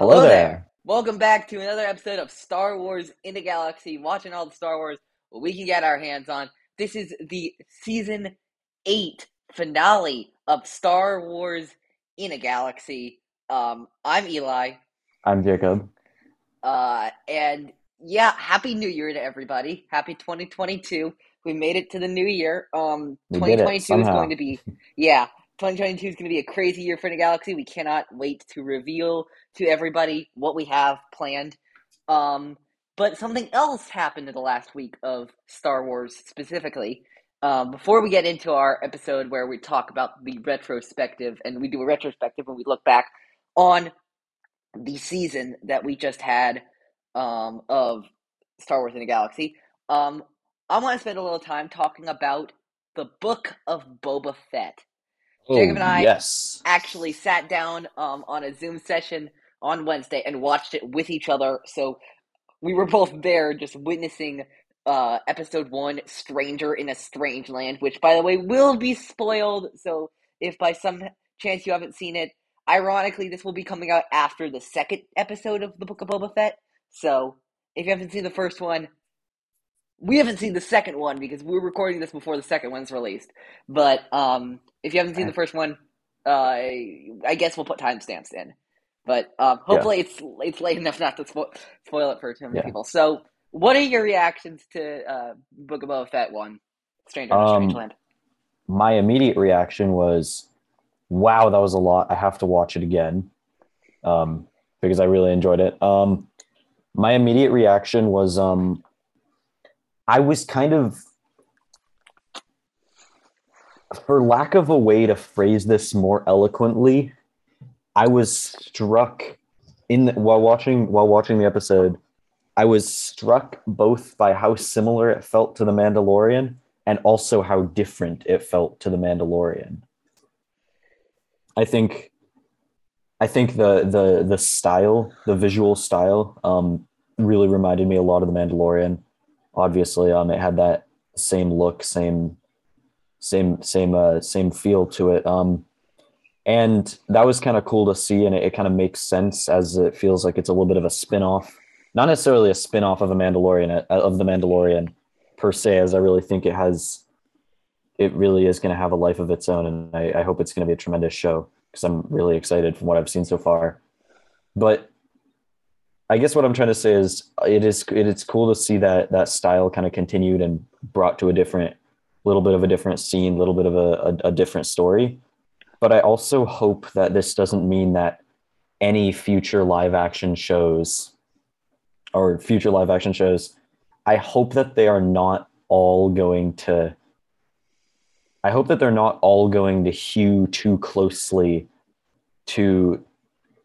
Hello there. Welcome back to another episode of Star Wars in the Galaxy, watching all the Star Wars what we can get our hands on. This is the season 8 finale of Star Wars in a Galaxy. Um, I'm Eli, I'm Jacob. uh, and yeah, Happy New Year to everybody. Happy 2022. We made it to the new year. Um, We 2022 is going to be, yeah, 2022 is going to be a crazy year for the Galaxy. We cannot wait to reveal to everybody what we have planned. Um, but something else happened in the last week of Star Wars specifically. Um, before we get into our episode where we talk about the retrospective, and we do a retrospective when we look back on the season that we just had um, of Star Wars in the Galaxy, um, I want to spend a little time talking about the Book of Boba Fett. Jacob and I- yes. Actually, sat down um, on a Zoom session on Wednesday and watched it with each other. So we were both there, just witnessing uh, episode one, "Stranger in a Strange Land," which, by the way, will be spoiled. So if by some chance you haven't seen it, ironically, this will be coming out after the second episode of the Book of Boba Fett. So if you haven't seen the first one, we haven't seen the second one because we're recording this before the second one's released. But um, if you haven't seen the first one, uh, I guess we'll put timestamps in. But um, hopefully it's it's late enough not to spo- spoil it for too many Yeah. people. So, what are your reactions to uh, Book of Boba Fett one, Stranger in a Strange Um, Land? My immediate reaction was, wow, that was a lot. I have to watch it again um, because I really enjoyed it. Um, my immediate reaction was um, I was kind of, for lack of a way to phrase this more eloquently, I was struck in the, while watching while watching the episode. I was struck both by how similar it felt to The Mandalorian and also how different it felt to The Mandalorian. I think I think the the the style, the visual style, um, really reminded me a lot of The Mandalorian. Obviously, um, it had that same look, same same same uh, same feel to it. Um, and that was kind of cool to see, and it, it kind of makes sense as it feels like it's a little bit of a spin-off not necessarily a spin-off of a Mandalorian uh, of the Mandalorian per se, as I really think it has. It really is going to have a life of its own, and I, I hope it's going to be a tremendous show because I'm really excited from what I've seen so far. But I guess what I'm trying to say is it is it is cool to see that that style kind of continued and brought to a different, little bit of a different scene, little bit of a, a, a different story. But I also hope that this doesn't mean that any future live action shows or future live action shows, I hope that they are not all going to. I hope that they're not all going to hew too closely to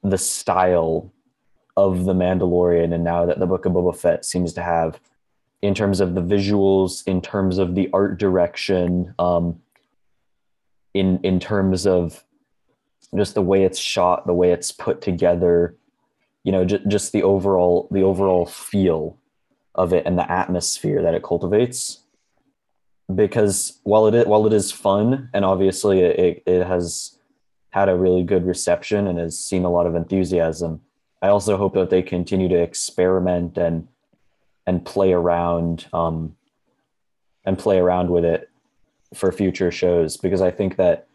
the style of the Mandalorian, and now that the Book of Boba Fett seems to have, in terms of the visuals, in terms of the art direction, um, in in terms of just the way it's shot, the way it's put together, you know j- just the overall the overall feel of it and the atmosphere that it cultivates. Because while it is, while it is fun and obviously it, it has had a really good reception and has seen a lot of enthusiasm i also hope that they continue to experiment and and play around um, and play around with it for future shows because i think that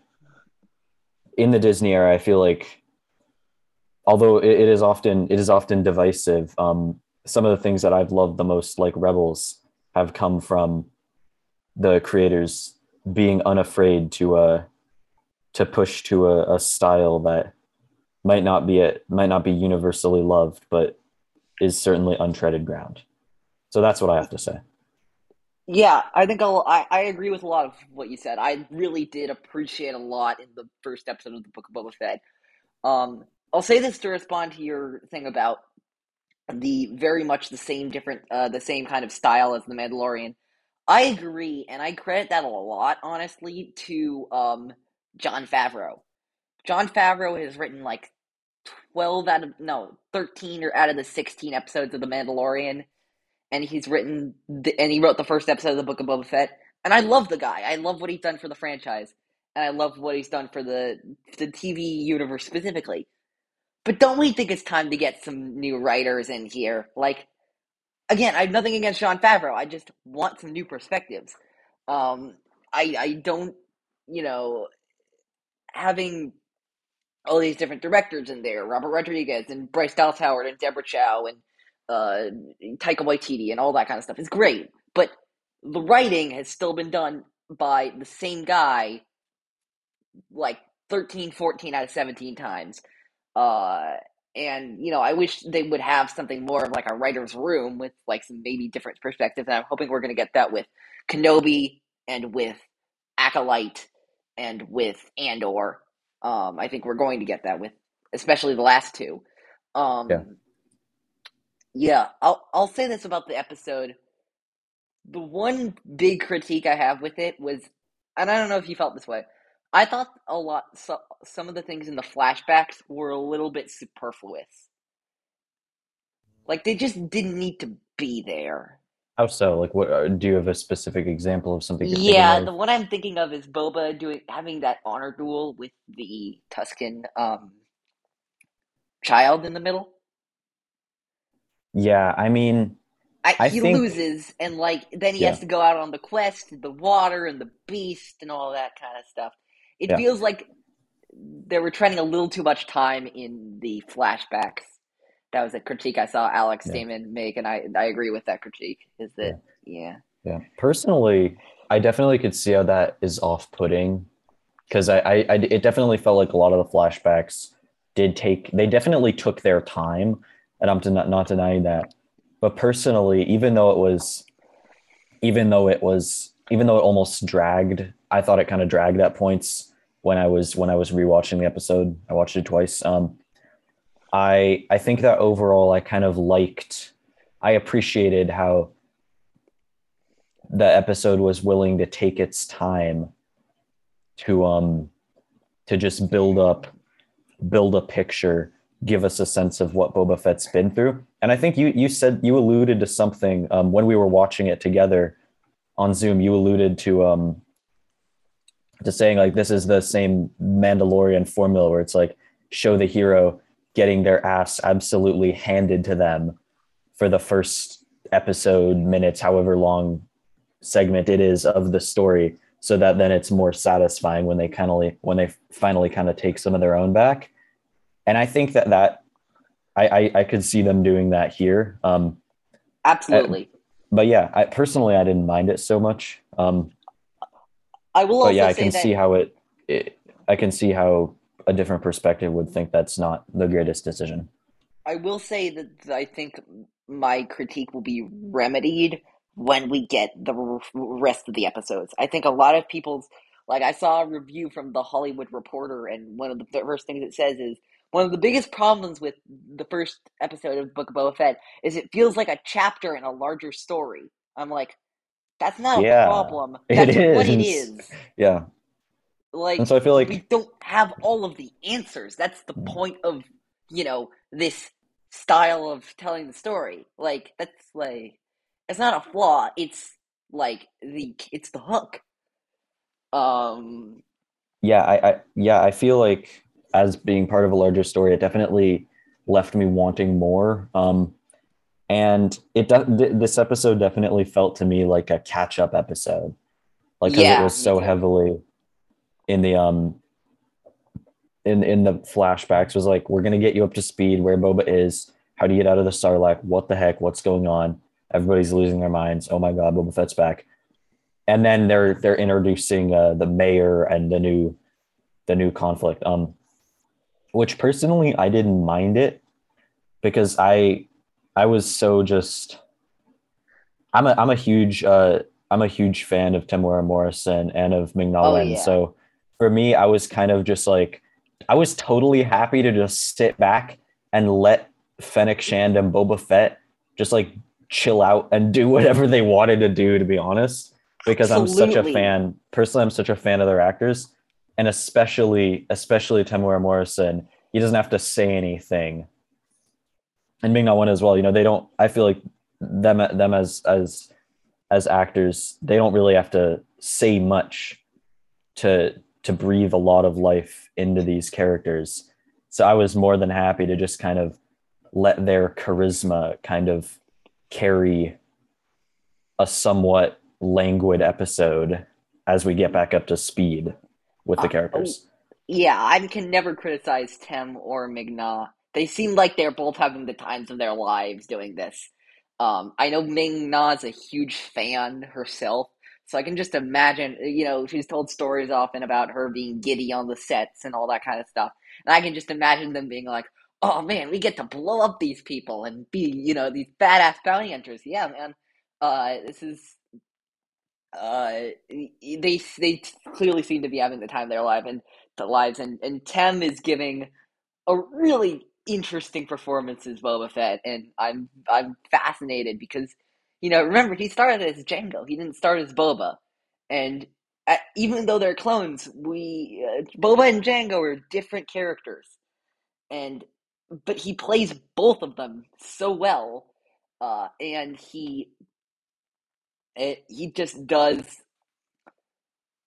in the disney era i feel like although it, it is often it is often divisive um, some of the things that i've loved the most like rebels have come from the creators being unafraid to uh to push to a, a style that might not be it might not be universally loved but is certainly untreaded ground. So that's what i have to say Yeah, I think I'll, I I agree with a lot of what you said. I really did appreciate a lot in the first episode of the Book of Boba Fett. Um, I'll say this to respond to your thing about the very much the same different uh, the same kind of style as the Mandalorian. I agree, and I credit that a lot, honestly, to um, Jon Favreau. Jon Favreau has written like twelve out of no thirteen or out of the sixteen episodes of the Mandalorian, and he's written the, and he wrote the first episode of the Book of Boba Fett. And I love the guy. I love what he's done for the franchise, and I love what he's done for the the TV universe specifically. But don't we think it's time to get some new writers in here? Like, again, I have nothing against Jon Favreau. I just want some new perspectives. Um, I I don't, you know, having all these different directors in there, Robert Rodriguez and Bryce Dallas Howard and Deborah Chow and uh, Taika Waititi and all that kind of stuff is great. But the writing has still been done by the same guy like 13, 14 out of 17 times. Uh, and, you know, I wish they would have something more of like a writer's room with like some maybe different perspectives. And I'm hoping we're going to get that with Kenobi and with Acolyte and with Andor. Um, I think we're going to get that with especially the last two. Um, Yeah. Yeah, I'll I'll say this about the episode. The one big critique I have with it was, and I don't know if you felt this way. I thought a lot. So, some of the things in the flashbacks were a little bit superfluous. Like they just didn't need to be there. How so? Like, what uh, do you have a specific example of something? Yeah, the one I'm thinking of is Boba doing having that honor duel with the Tusken um, child in the middle. Yeah, I mean, I, I he think loses, and like then he yeah, has to go out on the quest, the water and the beast and all that kind of stuff. It yeah, feels like they were spending a little too much time in the flashbacks. That was a critique I saw Alex yeah, Damon make, and I I agree with that critique. Is that yeah yeah. Personally, I definitely could see how that is off-putting because I, I, I, it definitely felt like a lot of the flashbacks did take, they definitely took their time, and I'm not not denying that. But personally, even though it was, even though it was, even though it almost dragged, I thought it kind of dragged at points when I was when I was rewatching the episode. I watched it twice. Um, I I think that overall I kind of liked I appreciated how the episode was willing to take its time to um to just build up build a picture, give us a sense of what Boba Fett's been through. And I think you you said you alluded to something um, when we were watching it together on Zoom. You alluded to um to saying like this is the same Mandalorian formula where it's like show the hero getting their ass absolutely handed to them for the first episode minutes however long segment it is of the story so that then it's more satisfying when they kind of when they finally kind of take some of their own back and i think that that i i, I could see them doing that here um absolutely. but yeah i personally i didn't mind it so much um I will but yeah i say can that see how it, it i can see how a different perspective would think that's not the greatest decision I will say that I think my critique will be remedied when we get the rest of the episodes. I think a lot of people's like I saw a review from the Hollywood Reporter, and one of the first things it says is one of the biggest problems with the first episode of Book of Boba Fett is it feels like a chapter in a larger story. I'm like, that's not a yeah problem. it That's what it is is. yeah Like and so i feel like we don't have all of the answers. That's the mm, point of you know this style of telling the story. Like that's like it's not a flaw. It's like the it's the hook. Um. yeah I, I yeah i feel like as being part of a larger story it definitely left me wanting more. Um and it th- this episode definitely felt to me like a catch up episode. Like because it was so heavily in the um in in the flashbacks was like we're gonna get you up to speed where boba is. How do you get out of the sarlacc? What the heck? What's going on? Everybody's losing their minds. Oh my god boba fett's back. And then they're they're introducing uh, the mayor and the new the new conflict. Um which personally i didn't mind it because i i was so just i'm a i'm a huge uh i'm a huge fan of Temuera Morrison and of Ming Na Oh Wen. yeah. So for me, I was kind of just like I was totally happy to just sit back and let Fennec Shand and Boba Fett just like chill out and do whatever they wanted to do, to be honest. Because I'm such a fan. Personally, I'm such a fan of their actors. And especially, especially Temuera Morrison, he doesn't have to say anything. And Ming Na Wen as well. You know, they don't I feel like them them as as as actors, they don't really have to say much to to breathe a lot of life into these characters. So I was more than happy to just kind of let their charisma kind of carry a somewhat languid episode as we get back up to speed with the Uh, characters. yeah, I can never criticize Tem or Ming-Na. They seem like they're both having the times of their lives doing this. Um, I know Ming-Na's a huge fan herself, so I can just imagine, you know, she's told stories often about her being giddy on the sets and all that kind of stuff. And I can just imagine them being like, oh man, we get to blow up these people and be, you know, these badass bounty hunters. Yeah, man. Uh, this is uh, they they clearly seem to be having the time of their life and the lives, and and Tem is giving a really interesting performance as Boba Fett, and I'm I'm fascinated because you know remember he started as Jango, he didn't start as Boba, and at, even though they're clones, we uh, Boba and Jango are different characters, and but he plays both of them so well, uh, and he it, he just does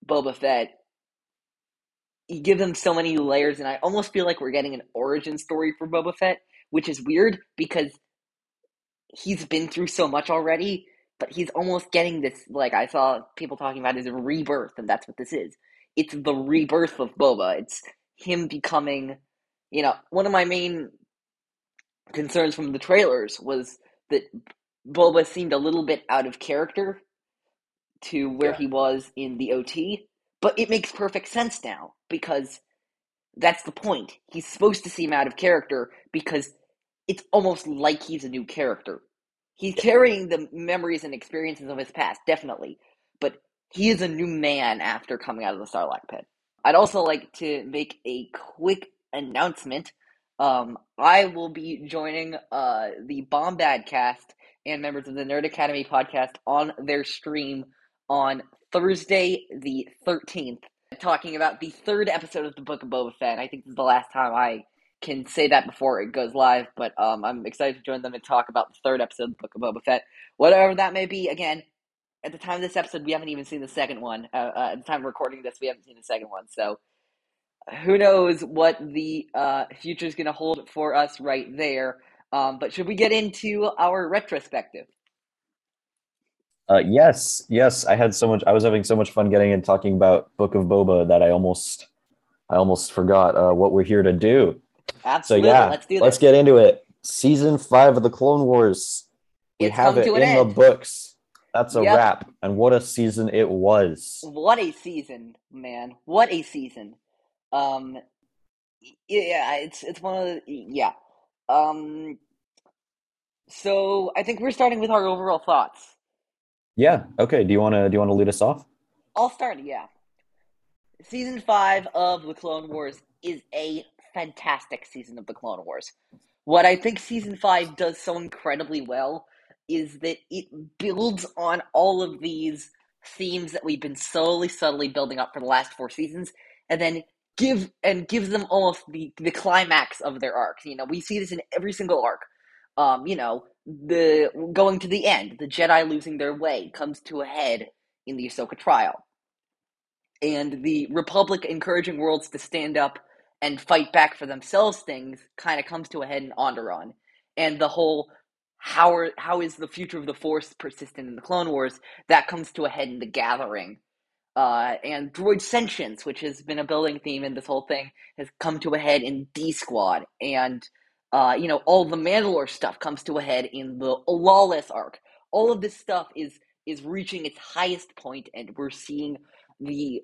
Boba Fett. You give them so many layers, and I almost feel like we're getting an origin story for Boba Fett, which is weird because he's been through so much already. But he's almost getting this. Like I saw people talking about his rebirth, and that's what this is. It's the rebirth of Boba. It's him becoming, you know, one of my main concerns from the trailers was that Boba seemed a little bit out of character to where Yeah. he was in the OT, but it makes perfect sense now because that's the point. He's supposed to seem out of character because it's almost like he's a new character. He's carrying the memories and experiences of his past, definitely, but he is a new man after coming out of the Sarlacc pit. I'd also like to make a quick announcement. Um, I will be joining uh, the Bombad cast and members of the Nerd Academy podcast on their stream on Thursday, the 13th, talking about the third episode of the Book of Boba Fett. I think this is the last time I can say that before it goes live, but um, I'm excited to join them and talk about the third episode of the Book of Boba Fett. Whatever that may be, again, at the time of this episode, we haven't even seen the second one. Uh, uh, at the time of recording this, we haven't seen the second one, so who knows what the uh, future is going to hold for us right there. Um, but should we get into our retrospective? Uh, yes, yes. I had so much. I was having so much fun getting and talking about Book of Boba that I almost, I almost forgot uh, what we're here to do. Absolutely. So yeah, let's do this. let's get into it. Season five of the Clone Wars. We It's have it in an the books. That's a Yep. wrap. And what a season it was. What a season, man! What a season. Um, yeah, it's it's one of the yeah. Um, so I think we're starting with our overall thoughts. Yeah. Okay. Do you want to do you want to lead us off? I'll start, yeah. Season 5 of The Clone Wars is a fantastic season of The Clone Wars. What I think Season 5 does so incredibly well is that it builds on all of these themes that we've been slowly, subtly building up for the last four seasons, and then give and gives them almost the, the climax of their arcs. You know, we see this in every single arc. Um, you know, the going to the end, the Jedi losing their way comes to a head in the Ahsoka trial. And the Republic encouraging worlds to stand up and fight back for themselves things kind of comes to a head in Onderon. And the whole how are, how is the future of the Force persistent in the Clone Wars that comes to a head in the Gathering. Uh, and droid sentience, which has been a building theme in this whole thing, has come to a head in D Squad. And uh, you know, all the Mandalore stuff comes to a head in the Lawless arc. All of this stuff is is reaching its highest point, and we're seeing the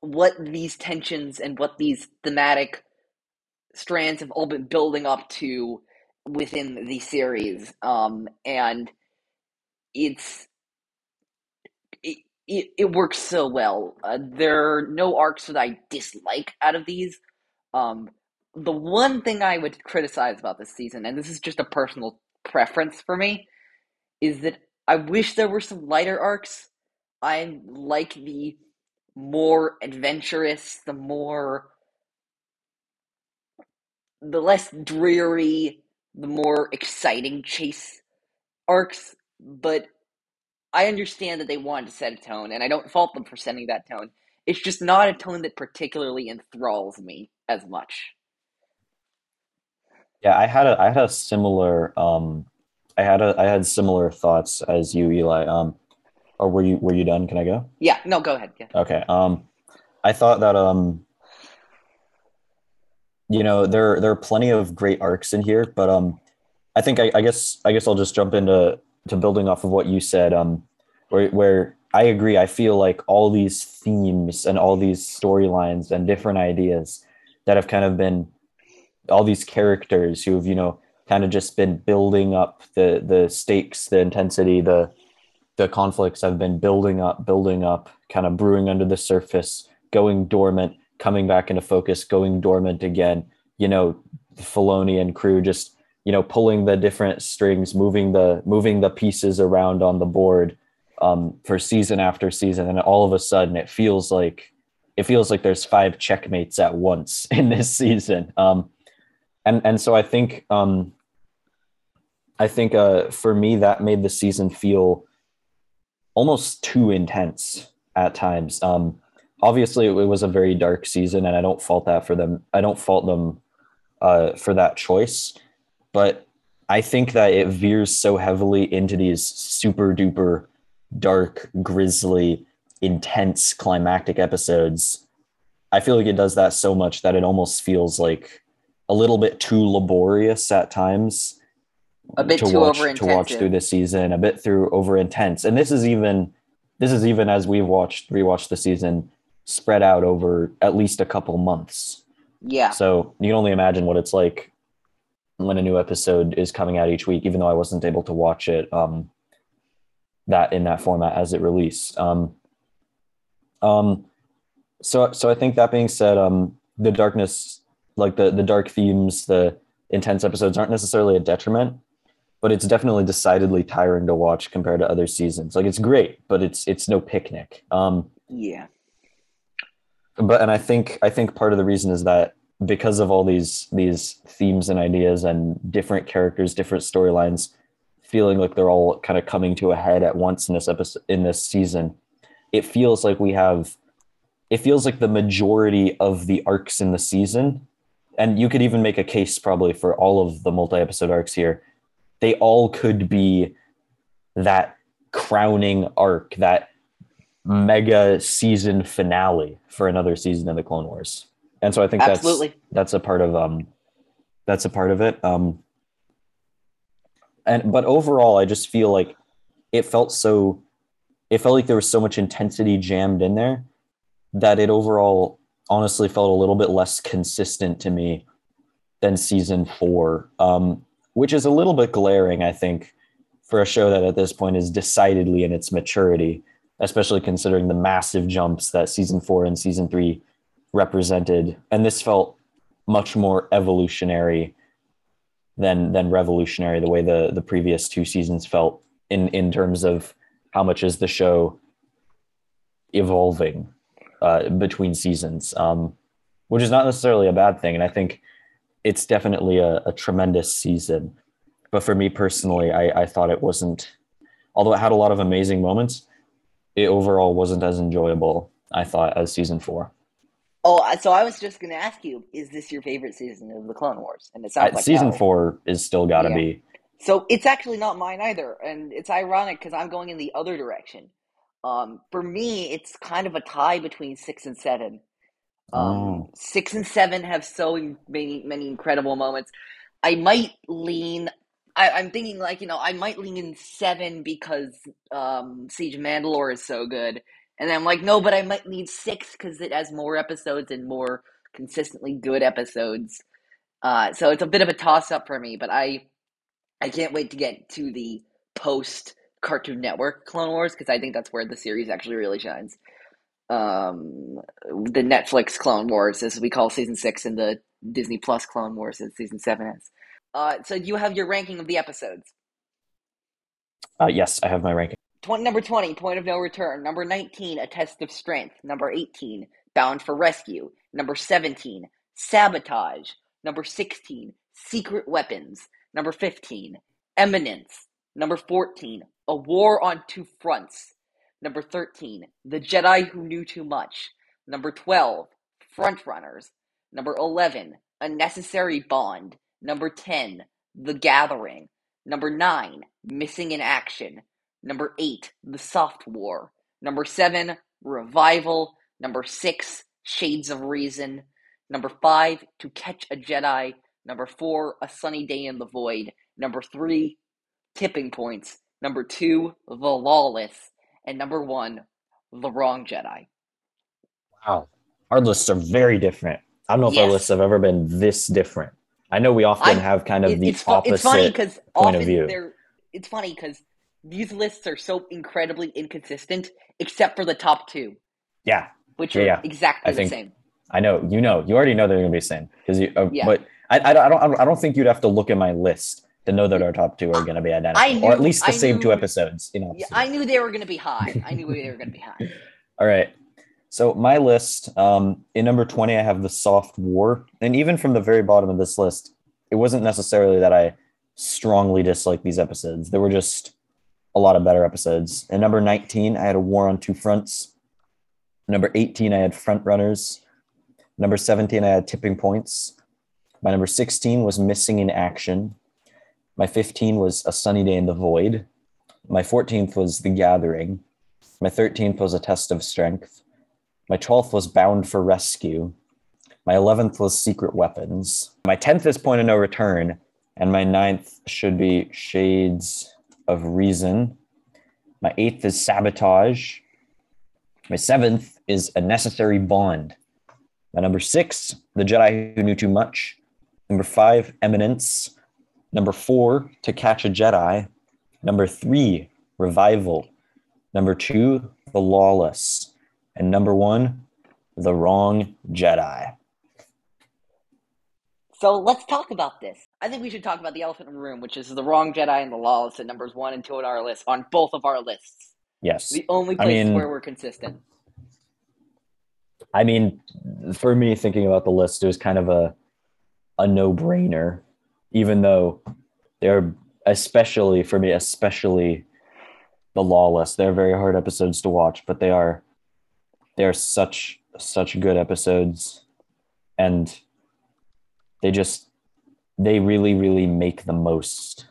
what these tensions and what these thematic strands have all been building up to within the series. Um, and it's it, it, it works so well. Uh, there are no arcs that I dislike out of these. Um, the one thing I would criticize about this season, and this is just a personal preference for me, is that I wish there were some lighter arcs. I like the more adventurous, the more the less dreary, the more exciting chase arcs, but I understand that they wanted to set a tone, and I don't fault them for setting that tone. It's just not a tone that particularly enthralls me. as much. Yeah, I had a I had a similar um I had a I had similar thoughts as you, Eli. Um or were you were you done? Can I go? Yeah, no, go ahead. Yeah. Okay. Um I thought that um you know there there are plenty of great arcs in here, but um I think I, I guess I guess I'll just jump into to building off of what you said. Um where where I agree. I feel like all these themes and all these storylines and different ideas that have kind of been all these characters who've you know kind of just been building up the the stakes, the intensity, the the conflicts have been building up, building up, kind of brewing under the surface, going dormant, coming back into focus, going dormant again. You know, Filoni and crew just you know pulling the different strings, moving the moving the pieces around on the board um, for season after season, and all of a sudden it feels like it feels like there's five checkmates at once in this season. Um, and and so I think um, I think uh, for me that made the season feel almost too intense at times. Um, obviously, it was a very dark season, and I don't fault that for them. I don't fault them uh, for that choice, but I think that it veers so heavily into these super duper dark, grisly, intense, climactic episodes. I feel like it does that so much that it almost feels like a little bit too laborious at times a bit to too watch over to watch through the season a bit through over intense and this is even this is even as we've watched rewatched the season spread out over at least a couple months. Yeah. so you can only imagine what it's like when a new episode is coming out each week even though i wasn't able to watch it um that in that format as it released. Um um so so i think that being said um the darkness like the the dark themes the intense episodes aren't necessarily a detriment but it's definitely decidedly tiring to watch compared to other seasons like it's great but it's it's no picnic um Yeah. but and i think i think part of the reason is that because of all these these themes and ideas and different characters different storylines feeling like they're all kind of coming to a head at once in this episode in this season it feels like we have it feels like the majority of the arcs in the season and you could even make a case probably for all of the multi-episode arcs here. They all could be that crowning arc that mega season finale for another season of the clone wars. And so i think Absolutely. that's that's a part of um that's a part of it. Um and but overall i just feel like it felt so it felt like there was so much intensity jammed in there that it overall honestly felt a little bit less consistent to me than season four um which is a little bit glaring i think for a show that at this point is decidedly in its maturity especially considering the massive jumps that season four and season three represented. And this felt much more evolutionary than than revolutionary the way the the previous two seasons felt in in terms of how much is the show evolving uh, between seasons um, which is not necessarily a bad thing and i think it's definitely a, a tremendous season but for me personally I, I thought it wasn't although it had a lot of amazing moments it overall wasn't as enjoyable i thought as season four Oh, so I was just going to ask you: Is this your favorite season of the Clone Wars? And it sounds like season no. four is still got to Yeah. be So it's actually not mine either, and it's ironic because I'm going in the other direction. Um, for me, it's kind of a tie between six and seven. Um, Oh. Six and seven have so many many incredible moments. I might lean. I, I'm thinking like you know I might lean in seven because um, Siege of Mandalore is so good, and I'm like no, but I might lean six because it has more episodes and more consistently good episodes. Uh, so it's a bit of a toss up for me, but I I can't wait to get to the post Cartoon Network Clone Wars because I think that's where the series actually really shines. Um, the Netflix Clone Wars, as we call season six, and the Disney Plus Clone Wars, as season seven is. Uh, so you have your ranking of the episodes. uh, yes i have my ranking 20, number 20, Point of No Return. Number 19, A Test of Strength. Number 18, Bound for Rescue. Number 17, Sabotage. Number 16, Secret Weapons. Number 15, Eminence. Number 14, A War on Two Fronts. Number 13, The Jedi Who Knew Too Much. Number 12, Frontrunners. Number 11, A Necessary Bond. Number 10, The Gathering. Number 9, Missing in Action. Number 8, The Soft War. Number 7, Revival. Number 6, Shades of Reason. Number 5, To Catch a Jedi. Number 4, A Sunny Day in the Void. Number 3, Tipping Points. Number 2, The Lawless. And number 1, The Wrong Jedi. Wow. Our lists are very different. I don't know if our lists have ever been this different. I know we often I- have kind of It- the it's, opposite. it's funny point often of view. they're it's funny because these lists are so incredibly inconsistent except for the top two yeah, which Yeah, are yeah. exactly I the think- same I know. You know. You already know they're going to be the same because you. Uh, Yeah. But I, I, don't- I don't. I don't think you'd have to look at my list to know that our top two are going to be identical, I or at least the I same two episodes. You know. yeah, i knew they were going to be high i knew they were going to be high All right. So my list, um, in number 20, I have the soft war. And even from the very bottom of this list, it wasn't necessarily that I strongly disliked these episodes. There were just a lot of better episodes. And number 19, I had a war on two fronts. Number 18, I had front runners. Number 17, I had tipping points. My number 16 was missing in action. My 15 was a sunny day in the void. My 14th was the gathering. My 13th was a test of strength. My 12th was bound for rescue. My 11th was secret weapons. My 10th is point of no return. And my 9th should be shades of reason. My 8th is sabotage. My 7th is a necessary bond. My number 6, the Jedi who knew too much. Number 5, eminence. Number 4, to catch a Jedi. Number 3, revival. Number 2, the lawless. And number one, the wrong Jedi. so let's talk about this i think we should talk about the elephant in the room which is the wrong jedi and the lawless at numbers one and two on our list on both of our lists Yes. the only I mean- where we're consistent I mean, for me, thinking about the list, it was kind of a a no brainer, even though they're especially for me, especially the lawless. They're very hard episodes to watch, but they are they're such such good episodes, and they just they really really make the most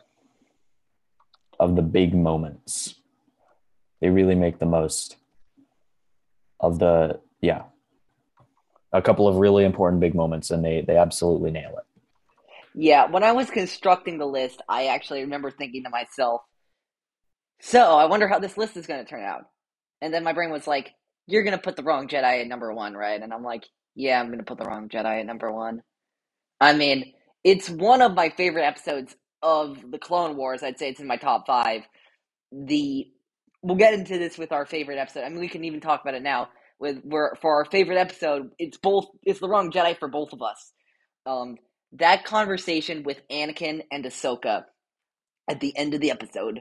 of the big moments. They really make the most of the yeah a couple of really important big moments and they they absolutely nail it Yeah, when I was constructing the list, I actually remember thinking to myself, so I wonder how this list is going to turn out. And then my brain was like, you're going to put the wrong Jedi at number one, right? And I'm like, yeah, I'm going to put the wrong Jedi at number one. I mean, it's one of my favorite episodes of the Clone Wars. I'd say it's in my top five. The we'll get into this with our favorite episode. I mean, we can even talk about it now. With where for our favorite episode, it's both. It's the wrong Jedi for both of us. Um, that conversation with Anakin and Ahsoka at the end of the episode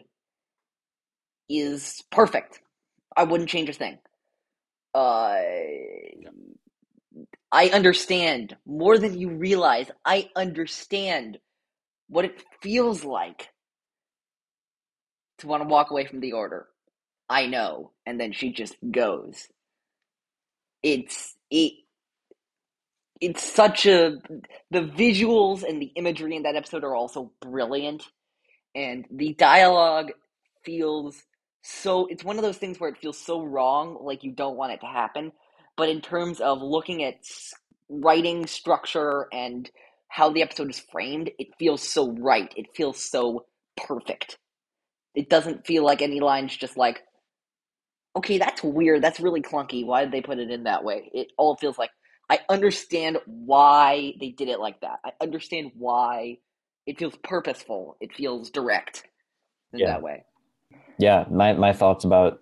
is perfect. I wouldn't change a thing. Uh, I understand more than you realize. I understand what it feels like to want to walk away from the order. I know, and then she just goes. It's it. It's such a the visuals and the imagery in that episode are also brilliant, and the dialogue feels so. It's one of those things where it feels so wrong, like you don't want it to happen. But in terms of looking at writing structure and how the episode is framed, it feels so right. It feels so perfect. It doesn't feel like any lines just like, okay, that's weird. That's really clunky. Why did they put it in that way? It all feels like I understand why they did it like that. I understand why it feels purposeful. It feels direct in Yeah. that way. yeah my my thoughts about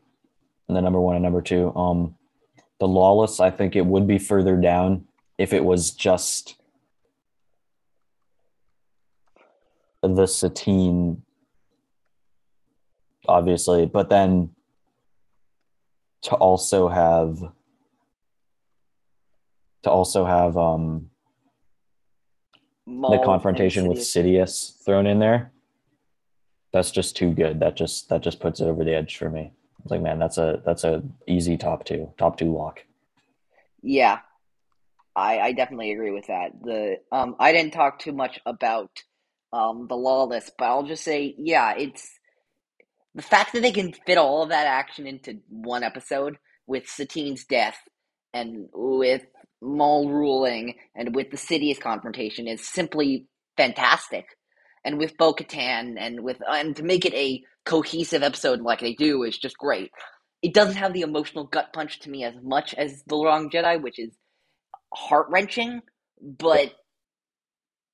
the number one and number two um the lawless i think it would be further down if it was just the satine obviously but then to also have to also have um the confrontation with Sidious. Sidious thrown in there. That's just too good. That just that just puts it over the edge for me. It's like, man, that's a that's a easy top two, top two lock. Yeah. I, I definitely agree with that. The um, I didn't talk too much about um, the lawless, but I'll just say, yeah, it's the fact that they can fit all of that action into one episode with Satine's death and with Maul ruling and with the Sidious confrontation is simply fantastic. And with Bo Katan and with and to make it a cohesive episode like they do is just great. It doesn't have the emotional gut punch to me as much as The Wrong Jedi, which is heart wrenching, but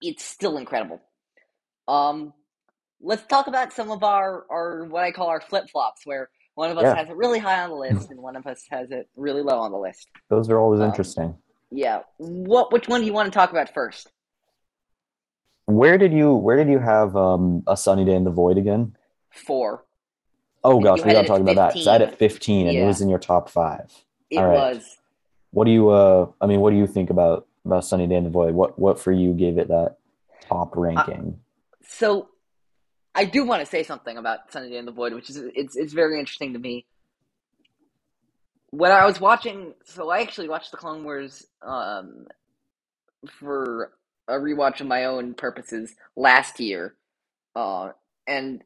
it's still incredible. Um, let's talk about some of our, our what I call our flip flops, where one of us Yeah. has it really high on the list and one of us has it really low on the list. Those are always Um, interesting. Yeah, what which one do you want to talk about first? Where did you where did you have um, a sunny day in the void again? Four. Oh gosh, we gotta talk about that. So I had it 15 and it was in your top five. It right. was. What do you uh I mean what do you think about about Sunny Day in the Void? What what for you gave it that top ranking? So, I do want to say something about Sunny Day in the Void, which is it's it's very interesting to me. When I was watching, so I actually watched the Clone Wars um, for a rewatch of my own purposes last year, uh, and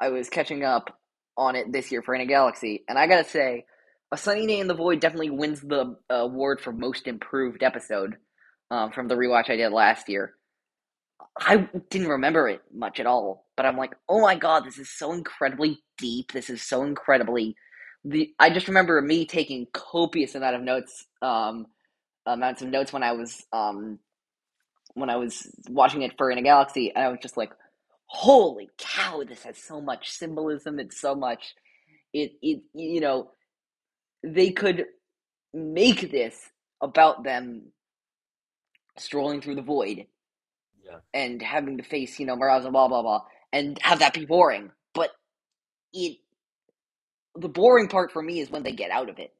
I was catching up on it this year for In a Galaxy, and I gotta say, A Sunny Day in the Void definitely wins the uh, award for most improved episode um, from the rewatch I did last year. I didn't remember it much at all, but I'm like, oh my god, this is so incredibly deep. This is so incredibly. The I just remember me taking copious amount of notes, um, amounts of notes when I was um, when I was watching it for In a Galaxy, and I was just like, holy cow, this has so much symbolism. It's so much. It it you know, they could make this about them strolling through the void Yeah. and having to face, you know, Miraz and blah blah blah, and have that be boring. But it, the boring part for me is when they get out of it.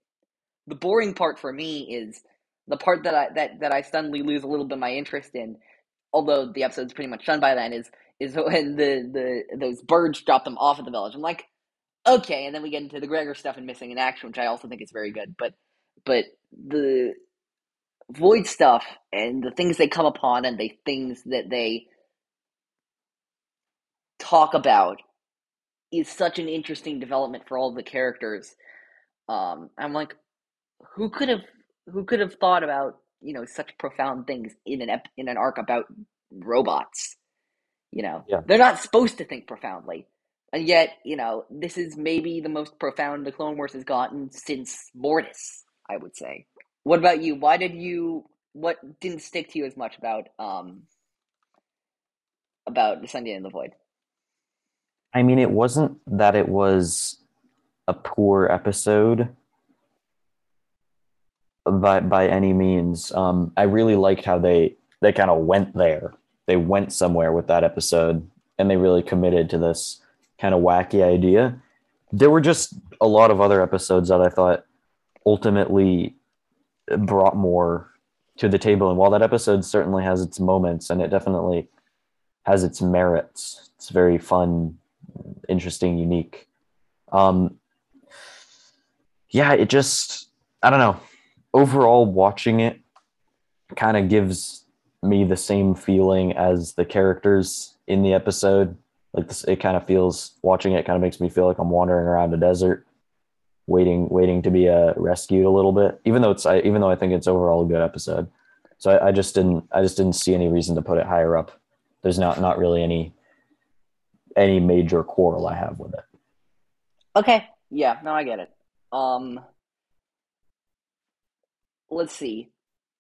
The boring part for me is the part that I that that I suddenly lose a little bit of my interest in. Although the episode's pretty much done by then, is is when the the those birds drop them off at the village. I'm like, okay, and then we get into the Gregor stuff and missing in action, which I also think is very good. But but the void stuff and the things they come upon and the things that they talk about is such an interesting development for all the characters. Um, I'm like, who could have who could have thought about you know such profound things in an ep- in an arc about robots? You know, Yeah. they're not supposed to think profoundly, and yet you know this is maybe the most profound the Clone Wars has gotten since Mortis. I would say. What about you? Why did you? What didn't stick to you as much about um about the Sunny Day in the Void? I mean it wasn't that it was a poor episode by by any means. Um I really liked how they they kind of went there. They went somewhere with that episode and they really committed to this kind of wacky idea. There were just a lot of other episodes that I thought ultimately brought more to the table. And while that episode certainly has its moments and it definitely has its merits, it's very fun, interesting, unique. Um, yeah, it just, I don't know. Overall, watching it kind of gives me the same feeling as the characters in the episode. Like this, it kind of feels watching it kind of makes me feel like I'm wandering around a desert, waiting, waiting to be uh, rescued a little bit. Even though it's, I, even though I think it's overall a good episode. So I, I just didn't, I just didn't see any reason to put it higher up. There's not, not really any, any major quarrel I have with it. Okay. Yeah, no, I get it. Um let's see.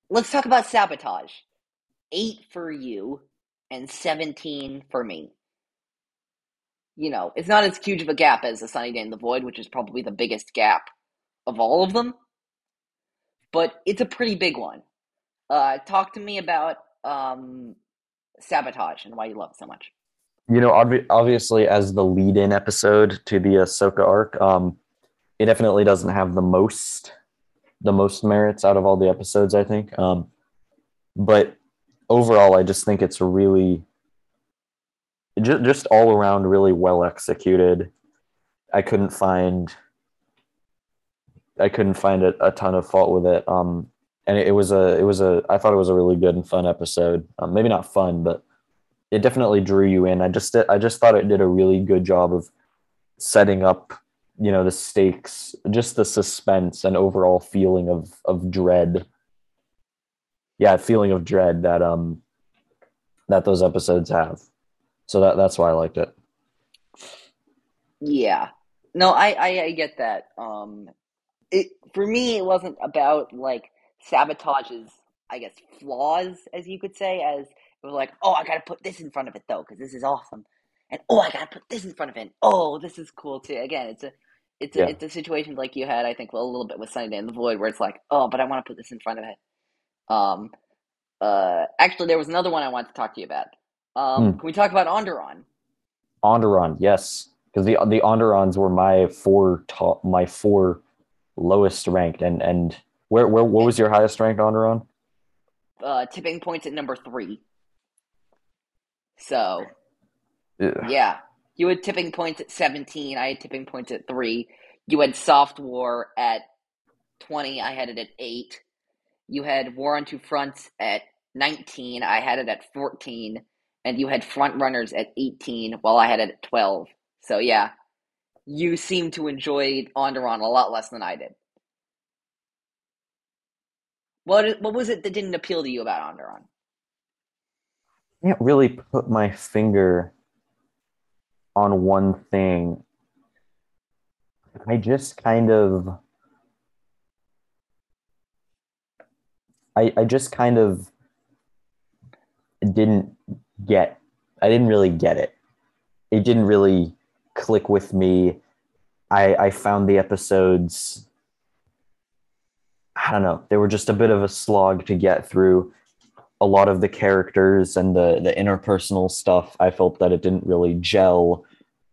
Let's talk about sabotage. Eight for you and seventeen for me. You know, it's not as huge of a gap as a Sunny Day in the Void, which is probably the biggest gap of all of them. But it's a pretty big one. Uh talk to me about um sabotage and why you love it so much. You know, obvi- obviously, as the lead-in episode to the Ahsoka arc, um, it definitely doesn't have the most, the most merits out of all the episodes. I think, um, but overall, I just think it's really, just, just all around, really well executed. I couldn't find, I couldn't find a, a ton of fault with it. Um, and it, it was a it was a I thought it was a really good and fun episode. Um, maybe not fun, but it definitely drew you in. I just I just thought it did a really good job of setting up you know the stakes, just the suspense and overall feeling of of dread. Yeah, feeling of dread that um that those episodes have. So that that's why I liked it. Yeah. No, I, I, I get that. Um, it for me, it wasn't about like sabotage's, I guess, flaws, as you could say, as it was like, oh, I gotta put this in front of it though, because this is awesome, and oh, I gotta put this in front of it. Oh, this is cool too. Again, it's a, it's a, Yeah. it's a situation like you had, I think, well, a little bit with Sunny Day in the Void, where it's like, oh, but I want to put this in front of it. Um, uh, actually, there was another one I wanted to talk to you about. Um, Hmm. can we talk about Onderon? Onderon, yes, because the the Onderons were my four top, my four lowest ranked, and and where where what was your highest ranked Onderon? Uh, tipping points at number three. So Ugh. Yeah. You had tipping points at 17. I had tipping points at 3. You had Soft War at 20. I had it at 8. You had War on Two Fronts at 19. I had it at 14. And you had Front Runners at 18, while I had it at 12. So, yeah. You seem to enjoy Onderon a lot less than I did. What, what was it that didn't appeal to you about Onderon? Can't really put my finger on one thing. I just kind of I I just kind of didn't get I didn't really get it. It didn't really click with me. I I found the episodes I don't know, they were just a bit of a slog to get through a lot of the characters and the the interpersonal stuff i felt that it didn't really gel.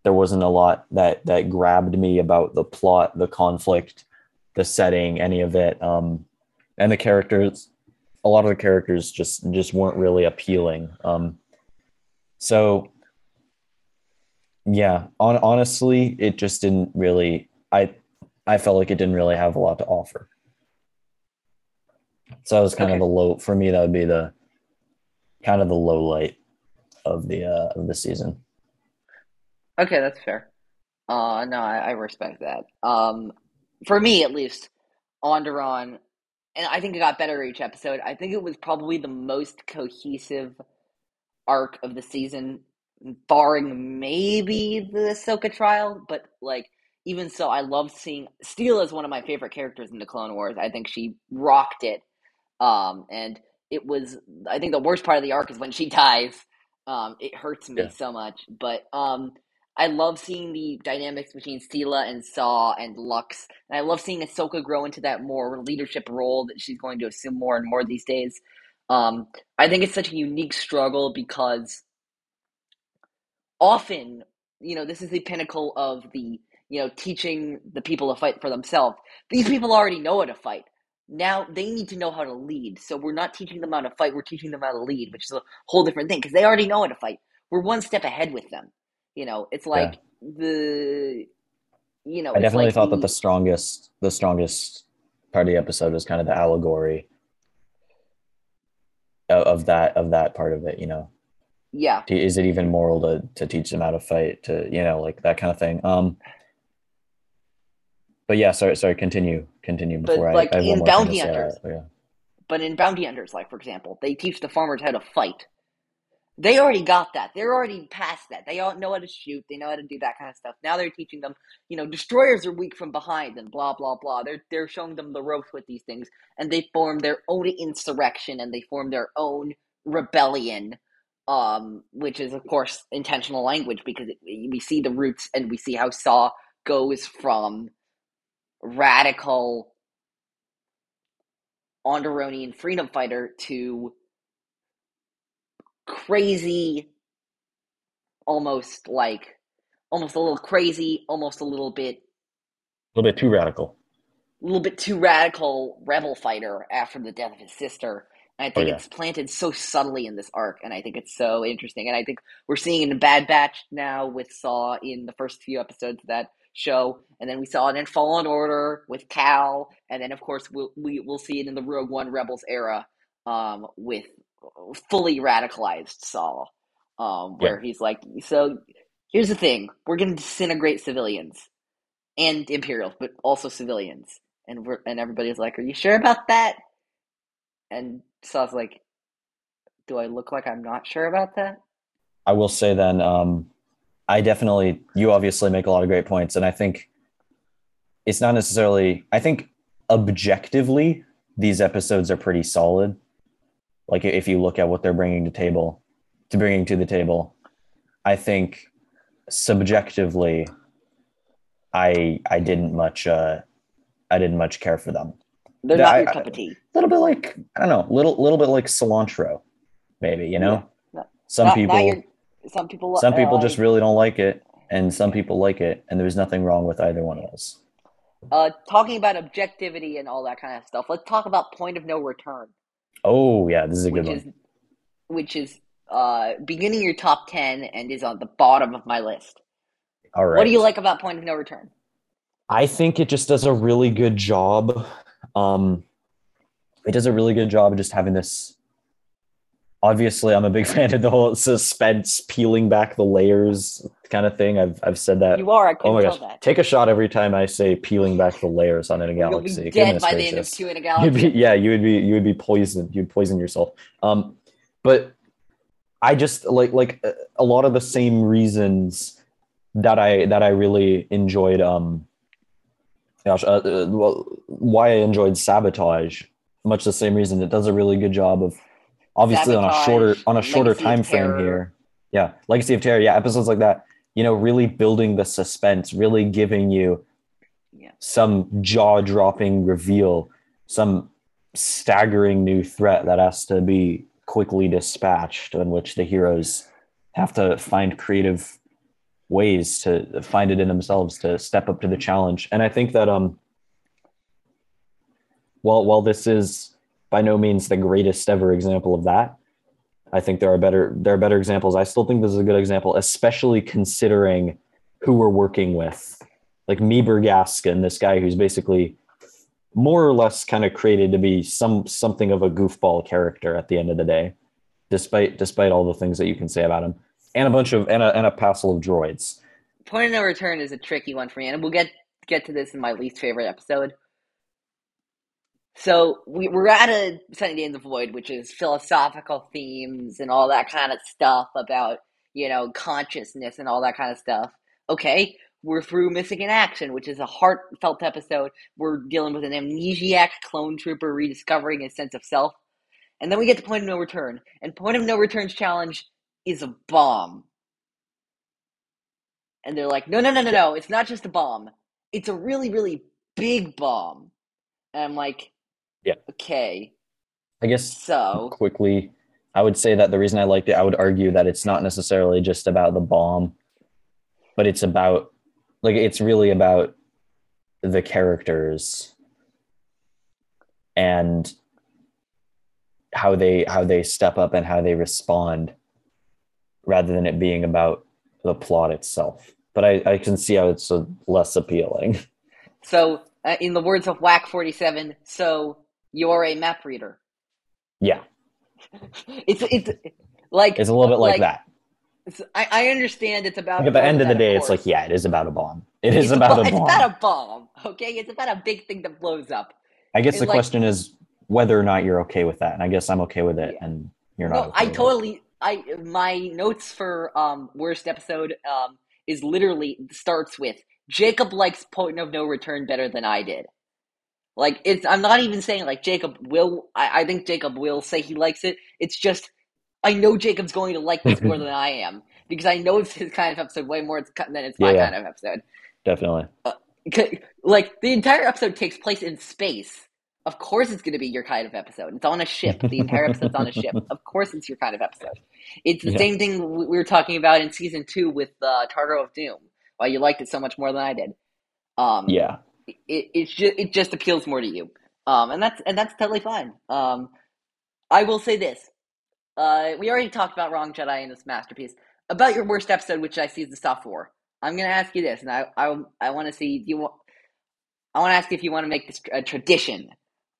There wasn't a lot that that grabbed me about the plot the conflict the setting any of it. Um and the characters a lot of the characters just just weren't really appealing. Um so yeah on honestly it just didn't really i i felt like it didn't really have a lot to offer. So that was kind Okay. of the low for me. That would be the kind of the low light of the uh of the season Okay, that's fair. Uh, no, I, I respect that. Um, for me, at least, Onderon, and I think it got better each episode. I think it was probably the most cohesive arc of the season, barring maybe the Ahsoka trial. But like, even so, I love seeing Steela is one of my favorite characters in the Clone Wars. I think she rocked it. Um, and it was. I think the worst part of the arc is when she dies. Um, it hurts me Yeah. so much, but um. I love seeing the dynamics between Steela and Saw and Lux. And I love seeing Ahsoka grow into that more leadership role that she's going to assume more and more these days. Um, I think it's such a unique struggle because often, you know, this is the pinnacle of the, you know, teaching the people to fight for themselves. These people already know how to fight. Now they need to know how to lead. So we're not teaching them how to fight, we're teaching them how to lead, which is a whole different thing because they already know how to fight. We're one step ahead with them. You know, it's like the you know, i definitely like thought that the strongest the strongest part of the episode was kind of the allegory of, of that of that part of it you know yeah, is it even moral to to teach them how to fight to you know like that kind of thing um but yeah sorry sorry continue continue But, before like, I, I in Bounty. Hunters, yeah But in Bounty Hunters, like for example, they teach the farmers how to fight. They already got that. They're already past that. They all know how to shoot. They know how to do that kind of stuff. Now they're teaching them, you know, destroyers are weak from behind and blah blah blah. They're they're showing them the ropes with these things, and they form their own insurrection and they form their own rebellion, um, which is of course intentional language because it, we see the roots and we see how Saw goes from radical Onderonian freedom fighter to crazy, almost like almost a little crazy, almost a little bit, a little bit too radical a little bit too radical rebel fighter after the death of his sister. And I oh, think Oh, yeah. it's planted so subtly in this arc, and I think it's so interesting. And I think we're seeing in the Bad Batch now with Saw in the first few episodes that show, and then we saw it in Fallen Order with Cal, and then of course we'll, we we'll see it in the Rogue One Rebels era um, with fully radicalized Saw, um, where he's like, so here's the thing: we're going to disintegrate civilians and Imperials, but also civilians, and we're and everybody's like, are you sure about that? And Saw's like, do I look like I'm not sure about that? I will say then, um, I definitely, you obviously make a lot of great points. And I think it's not necessarily, I think objectively, these episodes are pretty solid. Like if you look at what they're bringing to table, to bringing to the table, I think subjectively, I I didn't much uh, I didn't much care for them. They're not I, your cup of tea. A little bit like I don't know, little little bit like cilantro, maybe you know. Yeah. Some not, people, not some people, some people just really don't like it, and some people like it, and there's nothing wrong with either one of those. Uh, talking about objectivity and all that kind of stuff. Let's talk about point of no return. Oh yeah, this is a good is, one. Which is uh, beginning your top ten and is on the bottom of my list. All right. What do you like about point of no return? I think it just does a really good job. Um, it does a really good job of just having this obviously I'm a big fan of the whole suspense, peeling back the layers kind of thing. I've I've said that. You are. I oh my gosh! That. Take a shot every time I say peeling back the layers on in a galaxy. You'll be dead by gracious. the end of two in a galaxy. Be, yeah, you would be you would be poisoned. You'd poison yourself. Um, but I just like like a lot of the same reasons that I that I really enjoyed. Um, gosh, uh, uh, well, why I enjoyed sabotage. Much the same reason it does a really good job of obviously Sabotage, on a shorter on a shorter time frame here. Yeah, Legacy of Terror. Yeah, episodes like that. You know, really building the suspense, really giving you yeah. some jaw dropping reveal, some staggering new threat that has to be quickly dispatched, in which the heroes have to find creative ways to find it in themselves to step up to the challenge. And I think that um, while while this is by no means the greatest ever example of that. I think there are better there are better examples. I still think this is a good example, especially considering who we're working with. Like Meebur Gascon, this guy who's basically more or less kind of created to be some something of a goofball character at the end of the day, despite despite all the things that you can say about him, and a bunch of and a, and a passel of droids. Point of no return is a tricky one for me, and we'll get get to this in my least favorite episode. So we, we're at a Sunny Day in the Void, which is philosophical themes and all that kind of stuff about, you know, consciousness and all that kind of stuff. Okay, we're through Missing in Action, which is a heartfelt episode. We're dealing with an amnesiac clone trooper rediscovering his sense of self. And then we get to Point of No Return. And Point of No Return's challenge is a bomb. And they're like, no, no, no, no, no. It's not just a bomb. It's a really, really big bomb. And I'm like, yeah. Okay. I guess so. Quickly, I would say that the reason I liked it, I would argue that it's not necessarily just about the bomb, but it's about like it's really about the characters and how they how they step up and how they respond rather than it being about the plot itself but i, I can see how it's less appealing so uh, in the words of WAC 47 so you're a map reader. Yeah. it's it's like it's a little bit like, like that. I, I understand it's about. Like at the end of the day, it's like yeah, it is about a bomb. It is about a, a bomb. It's about a bomb. Okay, it's about a big thing that blows up. I guess the like, question is whether or not you're okay with that, and I guess I'm okay with it, yeah. and you're not. No, okay I totally. It. I my notes for um worst episode um is literally starts with Jacob likes point of no return better than I did. Like it's I'm not even saying like Jacob will I, I think Jacob will say he likes it. It's just I know Jacob's going to like this more than I am because I know it's his kind of episode way more than it's my yeah, kind of episode. Definitely. Uh, like the entire episode takes place in space. Of course, it's going to be your kind of episode. It's on a ship. The entire episode's on a ship. Of course, it's your kind of episode. It's the yeah. same thing we were talking about in season two with uh, Cargo of Doom. Why you liked it so much more than I did. Um, yeah it it just it just appeals more to you, um, and that's and that's totally fine. Um, I will say this: uh, we already talked about Wrong Jedi in this masterpiece. About your worst episode, which I see is the soft war. I'm gonna ask you this, and I I, I want to see you. want. I want to ask you if you want to make this a tradition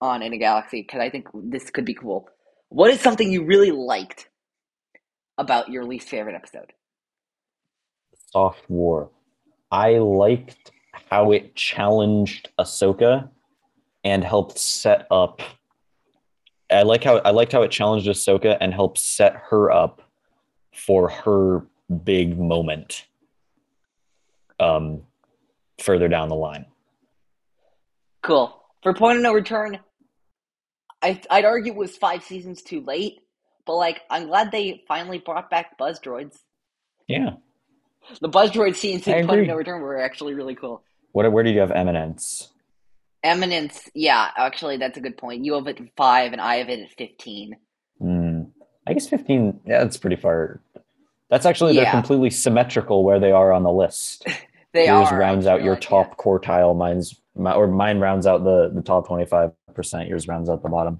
on In a Galaxy because I think this could be cool. What is something you really liked about your least favorite episode? Soft War. I liked how it challenged Ahsoka and helped set up. I like how I liked how it challenged Ahsoka and helped set her up for her big moment. Um, further down the line. Cool. For Point of No Return, I, I'd argue it was five seasons too late, but like I'm glad they finally brought back Buzz droids. Yeah. The Buzz droid scenes in Point of. No Return were actually really cool. What? Where did you have Eminence? Eminence, yeah, actually that's a good point. You have it at five, and I have it at fifteen. Hmm. I guess fifteen. Yeah, that's pretty far. That's actually Yeah. they're completely symmetrical where they are on the list. They Yours are. rounds out your realize, top quartile. Mine's my, or mine rounds out the the top twenty five percent. Yours rounds out the bottom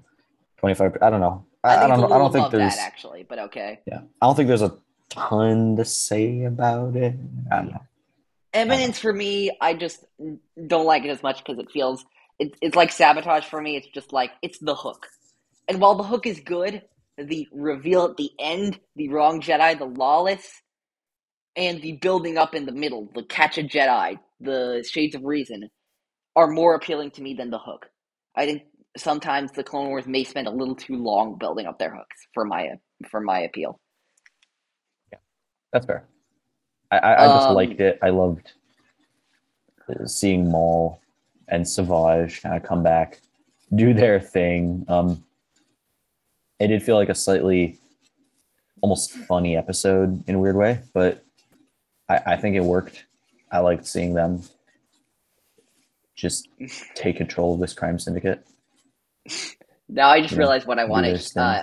twenty five. I don't know. Yeah. I, I, don't it's know. a I don't think there's. that actually, but okay. Yeah, I don't think there's a ton to say about it. I don't know. Eminence for me, I just don't like it as much because it feels it, it's like sabotage for me. It's just like it's the hook, and while the hook is good, the reveal at the end, the wrong Jedi, the lawless, and the building up in the middle, the catch a Jedi, the shades of reason, are more appealing to me than the hook. I think sometimes the Clone Wars may spend a little too long building up their hooks for my for my appeal. Yeah, that's fair. I, I, I just Um, liked it. I loved seeing Maul and Savage kind of come back, do their thing. Um, it did feel like a slightly almost funny episode in a weird way, but I, I think it worked. I liked seeing them just take control of this crime syndicate. Now I just Yeah, realized what I want to. Uh,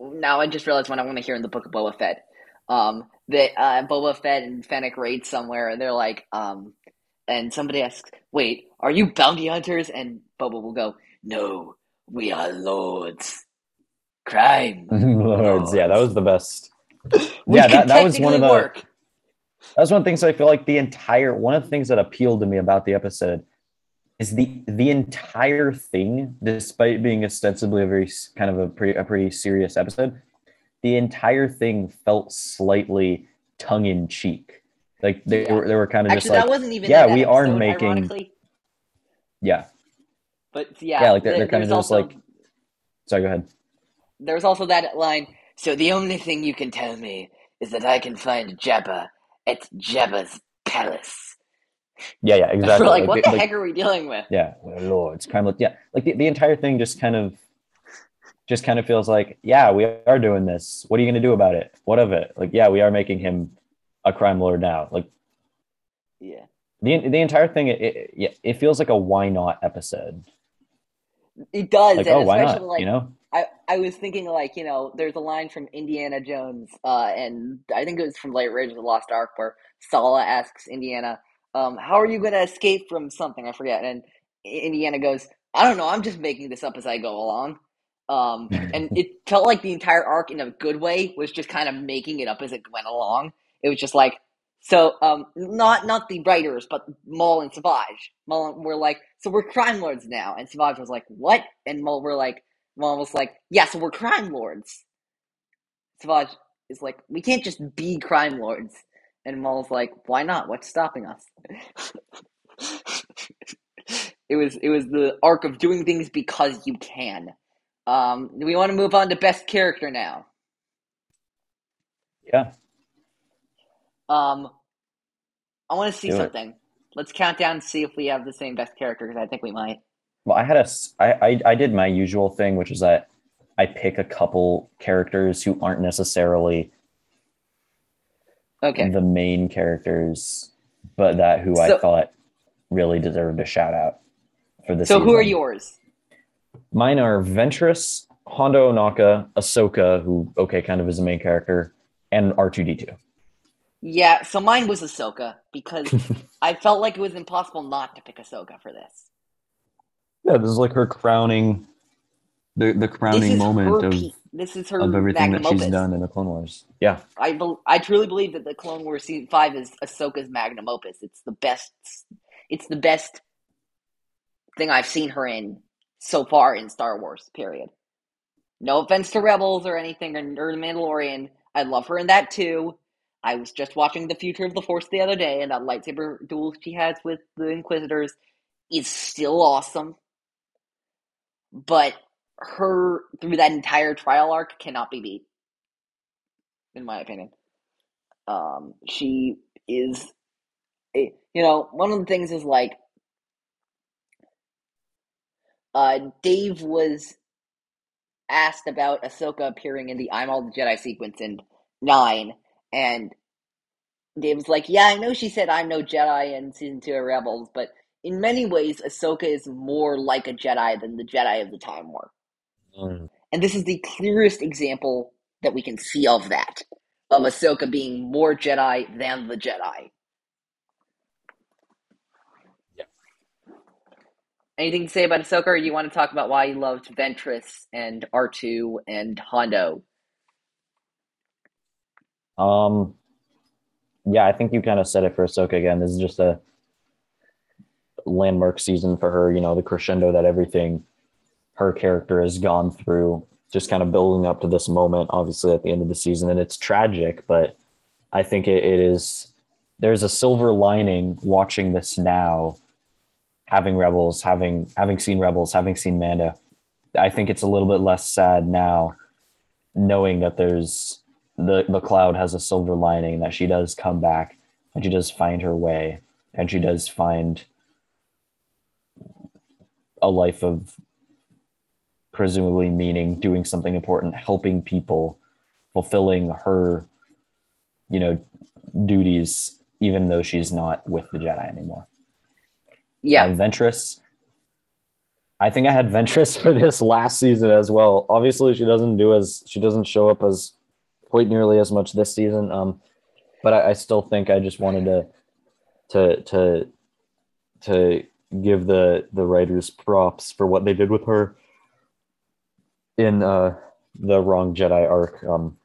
now I just realized what I want to hear in the book of Boba Fett. Um, that uh, Boba Fett and Fennec raid somewhere, and they're like, um, and somebody asks, "Wait, are you bounty hunters?" And Boba will go, "No, we are lords. Crime." Lords, yeah, that was the best. Yeah, that, that was one of the work. That was one of the things I feel like the entire one of the things that appealed to me about the episode is the the entire thing, despite being ostensibly a very kind of a pretty a pretty serious episode, the entire thing felt slightly tongue in cheek. Like they Yeah. were they were kind of just that like wasn't even. yeah, we are making- ironically. yeah But yeah, Yeah, like they're- they're kinda just also- like- sorry go ahead There's also that line. So the only thing you can tell me is that I can find Jabba at Jabba's palace. yeah yeah exactly We're like, what the heck are we dealing with? yeah we're lords crime lords. yeah like the, the entire thing just kind of just kind of feels like yeah we are doing this what are you going to do about it what of it like yeah we are making him a crime lord now like Yeah. the, the entire thing it, it, yeah, it feels like a why not episode It does, like oh why not like you know I, I was thinking like, you know, there's a line from Indiana Jones, uh, and I think it was from Raiders of the Lost Ark where Sallah asks Indiana, um, how are you gonna escape from something? I forget. And Indiana goes, I don't know, I'm just making this up as I go along. Um, and it felt like the entire arc in a good way was just kind of making it up as it went along. It was just like so um not not the writers, but Maul and Savage. Maul were like, so we're crime lords now. And Savage was like, What? And Maul were like Maul was like, Yeah, so we're crime lords. Savage is like, We can't just be crime lords. And Maul's like, Why not? What's stopping us? it was it was the arc of doing things because you can. Um, we want to move on to best character now? yeah Um, I want to see Do it. something. Let's count down and see if we have the same best character because I think we might. well i had a I, I i did my usual thing which is that i pick a couple characters who aren't necessarily Okay. the main characters but that who i thought really deserved a shout out for this So who are yours? Mine are Ventress, Hondo Ohnaka, Ahsoka, who okay, kind of is the main character, and R two D two. Yeah, so mine was Ahsoka because I felt like it was impossible not to pick Ahsoka for this. Yeah, this is like her crowning, the the crowning moment of peak. this is her of everything magnum that she's opus. done in the Clone Wars. Yeah, I bel I truly believe that the Clone Wars season five is Ahsoka's magnum opus. It's the best. It's the best thing I've seen her in so far in Star Wars. Period. No offense to Rebels or anything or, The Mandalorian. I love her in that too. I was just watching The Future of the Force the other day, and that lightsaber duel she has with the Inquisitors is still awesome. But her through that entire trial arc cannot be beat, in my opinion. Um, she is, you know, one of the things is like, uh, Dave was asked about Ahsoka appearing in the I'm All the Jedi sequence in nine, and Dave was like, "Yeah, I know she said I'm no Jedi in season two of Rebels, but in many ways, Ahsoka is more like a Jedi than the Jedi of the Time War." Mm. And this is the clearest example that we can see of that, of Ahsoka being more Jedi than the Jedi. Anything to say about Ahsoka, or you want to talk about why you loved Ventress and R2 and Hondo? Um, yeah, I think you kind of said it for Ahsoka again. This is just a landmark season for her. You know, the crescendo that everything her character has gone through, just kind of building up to this moment. Obviously, at the end of the season, and it's tragic, but I think it, it is. There's a silver lining watching this now, having Rebels, having having seen Rebels, having seen Mando. I think it's a little bit less sad now, knowing that there's the the cloud has a silver lining that she does come back and she does find her way and she does find a life of presumably meaning doing something important helping people fulfilling her you know duties even though she's not with the jedi anymore Yeah, ventress i think i had ventress for this last season as well obviously she doesn't do as she doesn't show up as quite nearly as much this season. Um, but I, I still think I just wanted to to to to give the the writers props for what they did with her in uh, the Wrong Jedi arc. Um,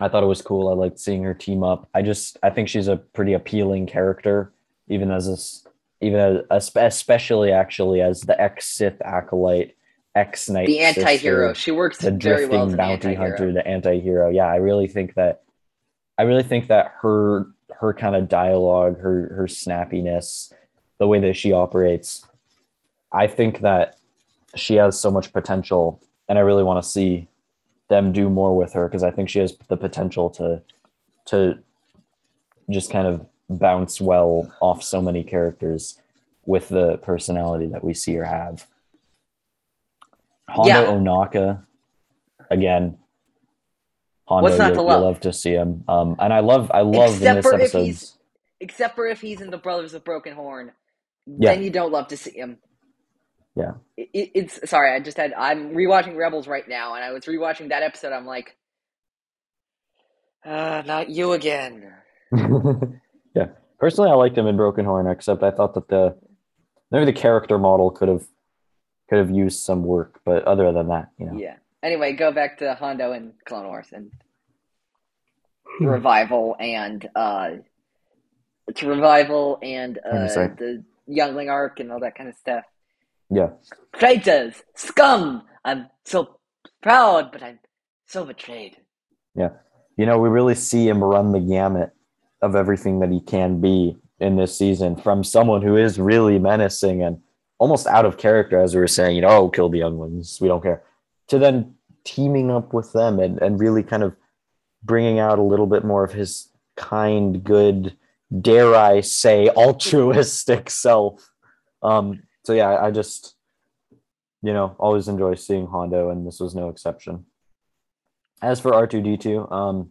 I thought it was cool. I liked seeing her team up. I just I think she's a pretty appealing character, even as this even as especially actually as the ex Sith acolyte, ex knight, the anti-hero. She works the very drifting well as an bounty anti-hero. hunter, the anti-hero. Yeah, I really think that I really think that her her kind of dialogue, her her snappiness, the way that she operates, I think that she has so much potential and I really want to see them do more with her because I think she has the potential to to just kind of bounce well off so many characters with the personality that we see her have. Hondo Yeah. Ohnaka, again. Hondo, What's not to love? love to see him. Um, and I love, I love in Except this for if episode. he's- Except for if he's in the Brothers of Broken Horn, Yeah. then you don't love to see him. Yeah. It- it's sorry. I just had. I'm rewatching Rebels right now, and I was rewatching that episode. I'm like, uh, not you again. yeah. Personally, I liked him in Broken Horn, except I thought that the maybe the character model could have could have used some work, but other than that, you know. Yeah. Anyway, go back to Hondo and Clone Wars and Hmm. revival and uh, to revival and Hang on a uh, the Youngling arc and all that kind of stuff. Yeah. Traitors, scum. I'm so proud, but I'm so betrayed. Yeah. You know, we really see him run the gamut of everything that he can be in this season from someone who is really menacing and almost out of character, as we were saying, you know, oh, kill the young ones, we don't care, to then teaming up with them and, and really kind of bringing out a little bit more of his kind, good, dare I say, altruistic self. Um, so, yeah, I, I just, you know, always enjoy seeing Hondo, and this was no exception. As for R2D2, um,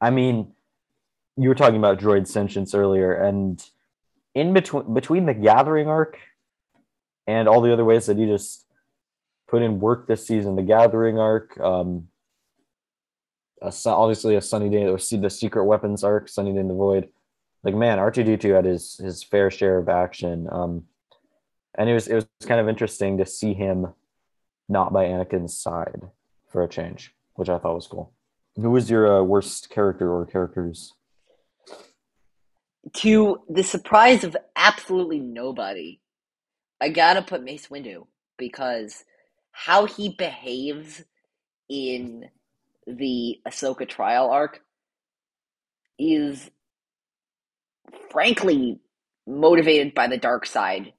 I mean, you were talking about droid sentience earlier, and in between between the gathering arc and all the other ways that he just put in work this season, the gathering arc, um, a, obviously a sunny day, or see the secret weapons arc, sunny day in the void. Like man, R2D2 had his his fair share of action, um, and it was it was kind of interesting to see him not by Anakin's side for a change, which I thought was cool. Who was your uh, worst character or characters? To the surprise of absolutely nobody, I gotta put Mace Windu because how he behaves in the Ahsoka trial arc is frankly motivated by the dark side,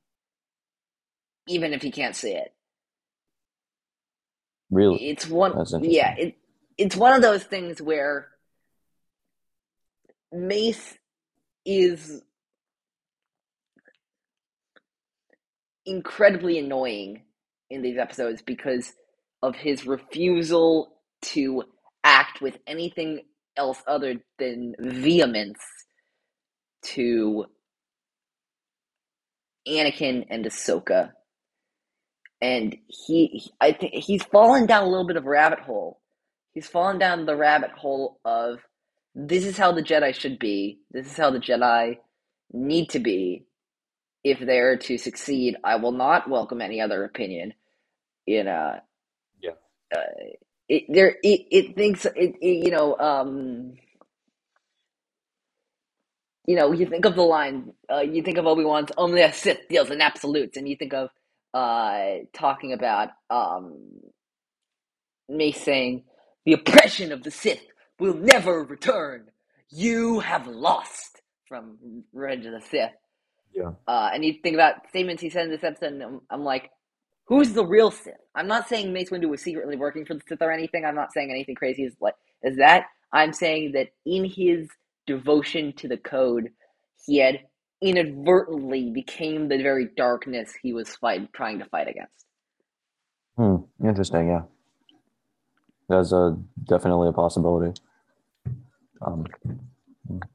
even if he can't see it. Really? It's one yeah, it it's one of those things where Mace is incredibly annoying in these episodes because of his refusal to act with anything else other than vehemence to Anakin and Ahsoka. And he, I think he's fallen down a little bit of a rabbit hole. He's fallen down the rabbit hole of this is how the Jedi should be. This is how the Jedi need to be if they're to succeed. I will not welcome any other opinion. You know, Yeah. uh, it there it, it thinks it, it you know um you know you think of the line uh, you think of Obi-Wan's only a Sith deals in absolutes and you think of uh talking about um Mace saying the oppression of the Sith will never return you have lost from Revenge of the Sith Yeah. uh, and you think about statements he said in this episode, and I'm, I'm like, who's the real Sith? I'm not saying Mace Windu was secretly working for the Sith or anything. I'm not saying anything crazy as like as that. I'm saying that in his devotion to the code, he had inadvertently became the very darkness he was fight, trying to fight against. Hmm. Interesting. Yeah. That's a definitely a possibility. Um,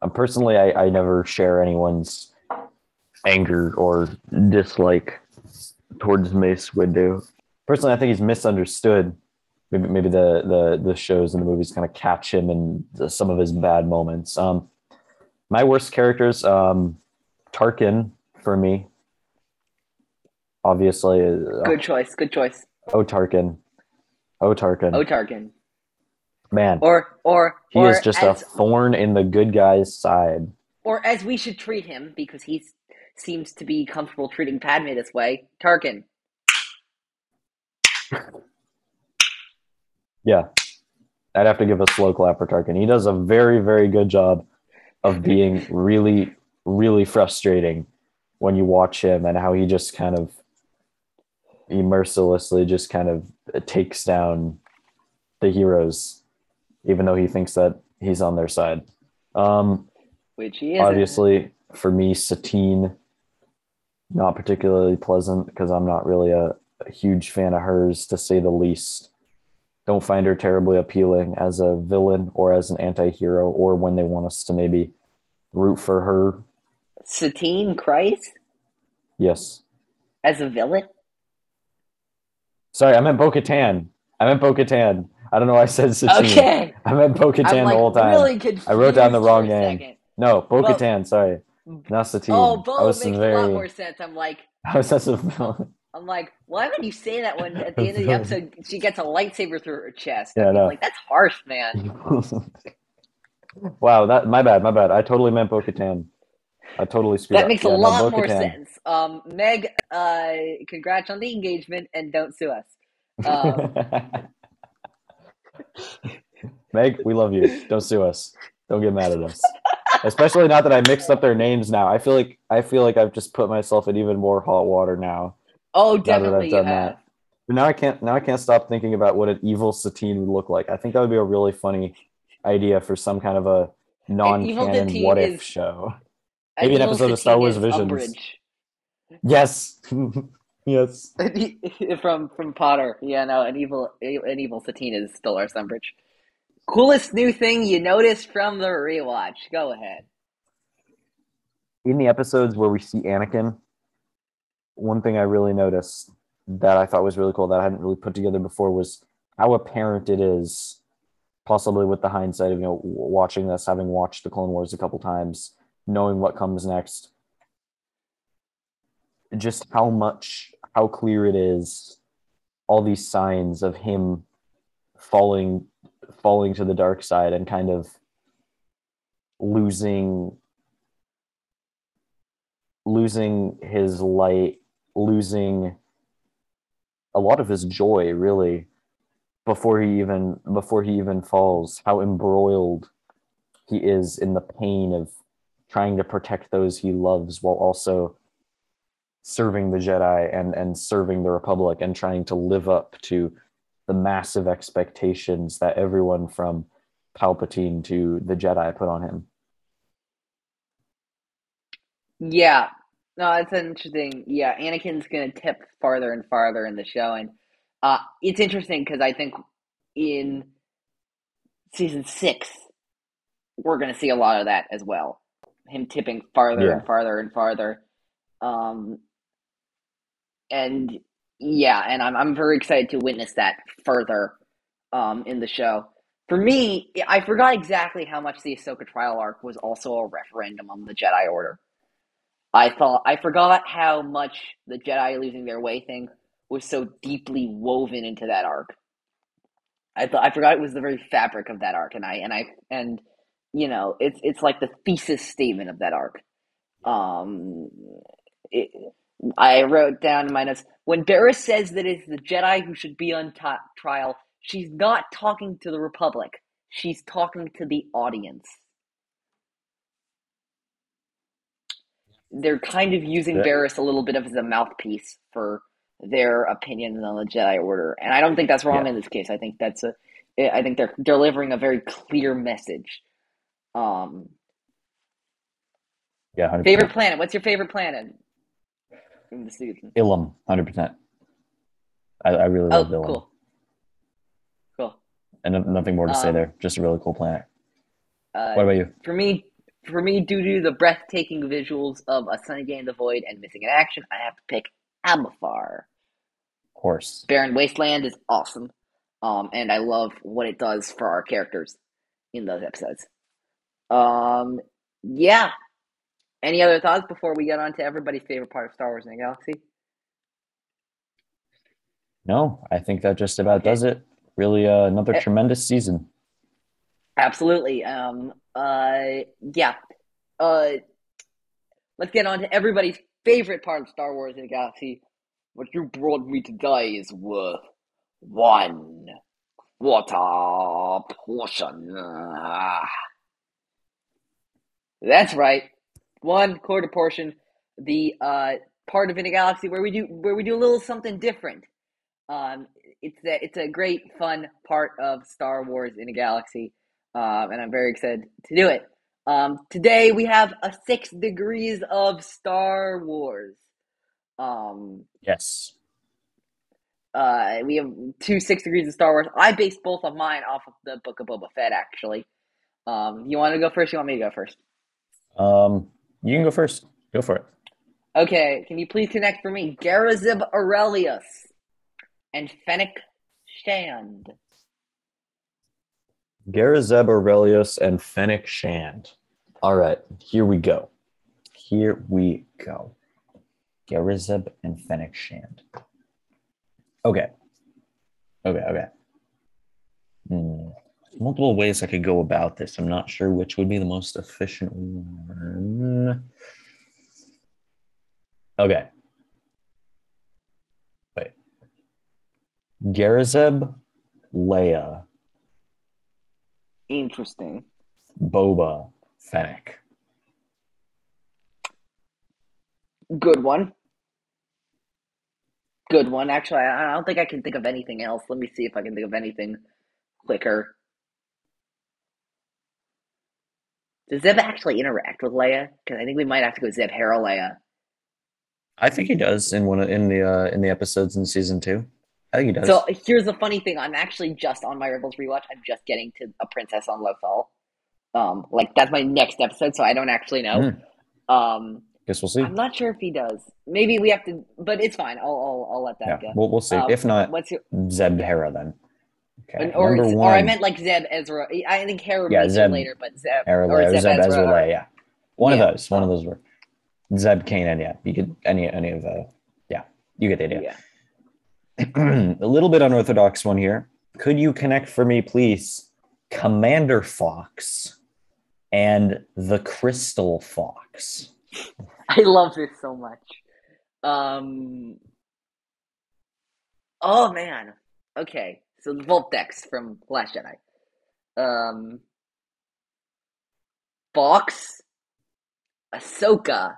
um, personally, I, I never share anyone's anger or dislike towards Mace Windu. Personally, I think he's misunderstood. Maybe, maybe the, the the shows and the movies kind of catch him in the, some of his bad moments. Um, my worst characters, um, Tarkin for me. Obviously, uh, Good choice. Good choice. oh Tarkin, oh Tarkin, Oh, Tarkin. Man, Or or he or is just as, a thorn in the good guy's side. or as we should treat him because he seems to be comfortable treating Padme this way. Tarkin. Yeah. I'd have to give a slow clap for Tarkin. He does a very, very good job of being really, really frustrating when you watch him and how he just kind of he mercilessly just kind of takes down the heroes, even though he thinks that he's on their side. Um, Which he is. obviously, for me, Satine, not particularly pleasant because I'm not really a, a huge fan of hers, to say the least. Don't find her terribly appealing as a villain or as an anti hero, or when they want us to maybe root for her. Satine Kryze Yes. as a villain. Sorry, I meant Bo Katan. I meant Bo Katan. I don't know why I said Satine. Okay. I meant Bo Katan like the whole time. really confused. I wrote down the wrong name. second. No, Bo Bo- Katan, sorry. Not Satine. Oh, I Bo was makes very, a lot more sense. I'm like, I was such a. I'm like, why would you say that when at the end of the episode she gets a lightsaber through her chest? Yeah, I'm like that's harsh, man. wow, that my bad, my bad. I totally meant Bo Katan. I totally screwed That up. makes Yeah, a no, lot more sense. Um, Meg, uh, congrats on the engagement and don't sue us. Um, Meg, we love you. Don't sue us. Don't get mad at us. Especially not that I mixed up their names now. I feel like I feel like I've just put myself in even more hot water now. oh, Now that definitely I've done that. But now I can't now I can't stop thinking about what an evil Satine would look like. I think that would be a really funny idea for some kind of a non-canon what if show. Maybe an episode of Star Wars is Visions. Yes. yes. from from Potter. Yeah, no, an evil an evil Satine is still our Umbridge. Coolest new thing you noticed from the rewatch. Go ahead. in the episodes where we see Anakin, one thing I really noticed that I thought was really cool that I hadn't really put together before was how apparent it is, possibly with the hindsight of you know watching this, having watched the Clone Wars a couple times, knowing what comes next, just how much how clear it is, all these signs of him falling falling to the dark side and kind of losing losing his light losing a lot of his joy really before he even before he even falls how embroiled he is in the pain of trying to protect those he loves while also serving the jedi and and serving the republic and trying to live up to the massive expectations that everyone from palpatine to the jedi put on him Yeah, no, it's interesting. Yeah, Anakin's gonna tip farther and farther in the show, and uh, it's interesting because I think in season six we're gonna see a lot of that as well. Him tipping farther Yeah. and farther and farther, um, and yeah, and I'm I'm very excited to witness that further um, in the show. For me, I forgot exactly how much the Ahsoka trial arc was also a referendum on the Jedi Order. I thought I forgot how much the Jedi losing their way thing was so deeply woven into that arc. I thought I forgot it was the very fabric of that arc, and I and I and you know it's it's like the thesis statement of that arc. Um, it, I wrote down in my notes when Barris says that it's the Jedi who should be on top trial. She's not talking to the Republic. She's talking to the audience. They're kind of using Yeah. Barris a little bit of as a mouthpiece for their opinions on the Jedi Order, and I don't think that's wrong Yeah. in this case. I think that's a, I think they're delivering a very clear message. Um, yeah 100%. favorite planet? What's your favorite planet in the season? ilum 100% I, I really Oh, love ilum cool, cool. and no- nothing more to say Um, there just a really cool planet Uh, what about you for me, for me, due to the breathtaking visuals of A Sunny Day in the Void and Missing in Action, I have to pick Abafar. of course Barren Wasteland is awesome, um, and I love what it does for our characters in those episodes. Um, yeah. Any other thoughts before we get on to everybody's favorite part of Star Wars in the Galaxy? no i think that just about Okay. does it really uh, another Eh. tremendous season Absolutely. Um, uh, yeah. Uh, let's get on to everybody's favorite part of Star Wars in the Galaxy. What you brought me today is worth one quarter portion. Ah. That's right, one quarter portion. The uh, part of in a galaxy where we do where we do a little something different. Um, it's a, it's a great fun part of Star Wars in a galaxy, um, and I'm very excited to do it. Um, today we have a six degrees of Star Wars. Um, yes uh, we have two six degrees of Star Wars. I based both of mine off of the Book of Boba Fett, actually. Um, you want to go first? You want me to go first? um you can go first go for it Okay, can you please connect for me Garazeb Orrelios and Fennec Shand? Garazeb Orrelios and Fennec Shand. All right, here we go. Here we go. Garazeb and Fennec Shand. Okay. Okay, okay. Hmm. Multiple ways I could go about this. I'm not sure which would be the most efficient one. Okay. Wait. Garazeb, Leia, Interesting. Boba, Fennec. Good one. Good one. Actually, I don't think I can think of anything else. Let me see if I can think of anything quicker. Does Zeb actually interact with Leia? Because I think we might have to go Zeb Hera Leia. I think he does in one of, in the uh, in the episodes in season two. I think he does. So here's the funny thing: I'm actually just on my Rebels rewatch. I'm just getting to a princess on Lothal. Um, like that's my next episode, so I don't actually know. Um, Guess we'll see. I'm not sure if he does. Maybe we have to, but it's fine. I'll I'll, I'll let that Yeah, go. we'll we'll see. Um, if not, What's your Zeb Hera then. Okay, or, number or I meant like Zeb Ezra. I think Hera Yeah, Zeb- later, but Zeb Hera, or Zeb, Zeb, Ezra. Ezra, Leia. Yeah, one Yeah. of those. One of those were Zeb Kane, and yeah, you could any any of the yeah, you get the idea. Yeah. a little bit unorthodox one here. could you connect for me, please? Commander Fox and the Crystal Fox. I love this so much. Um. Oh man. Okay, so the from Last Jedi. Um. Fox, Ahsoka.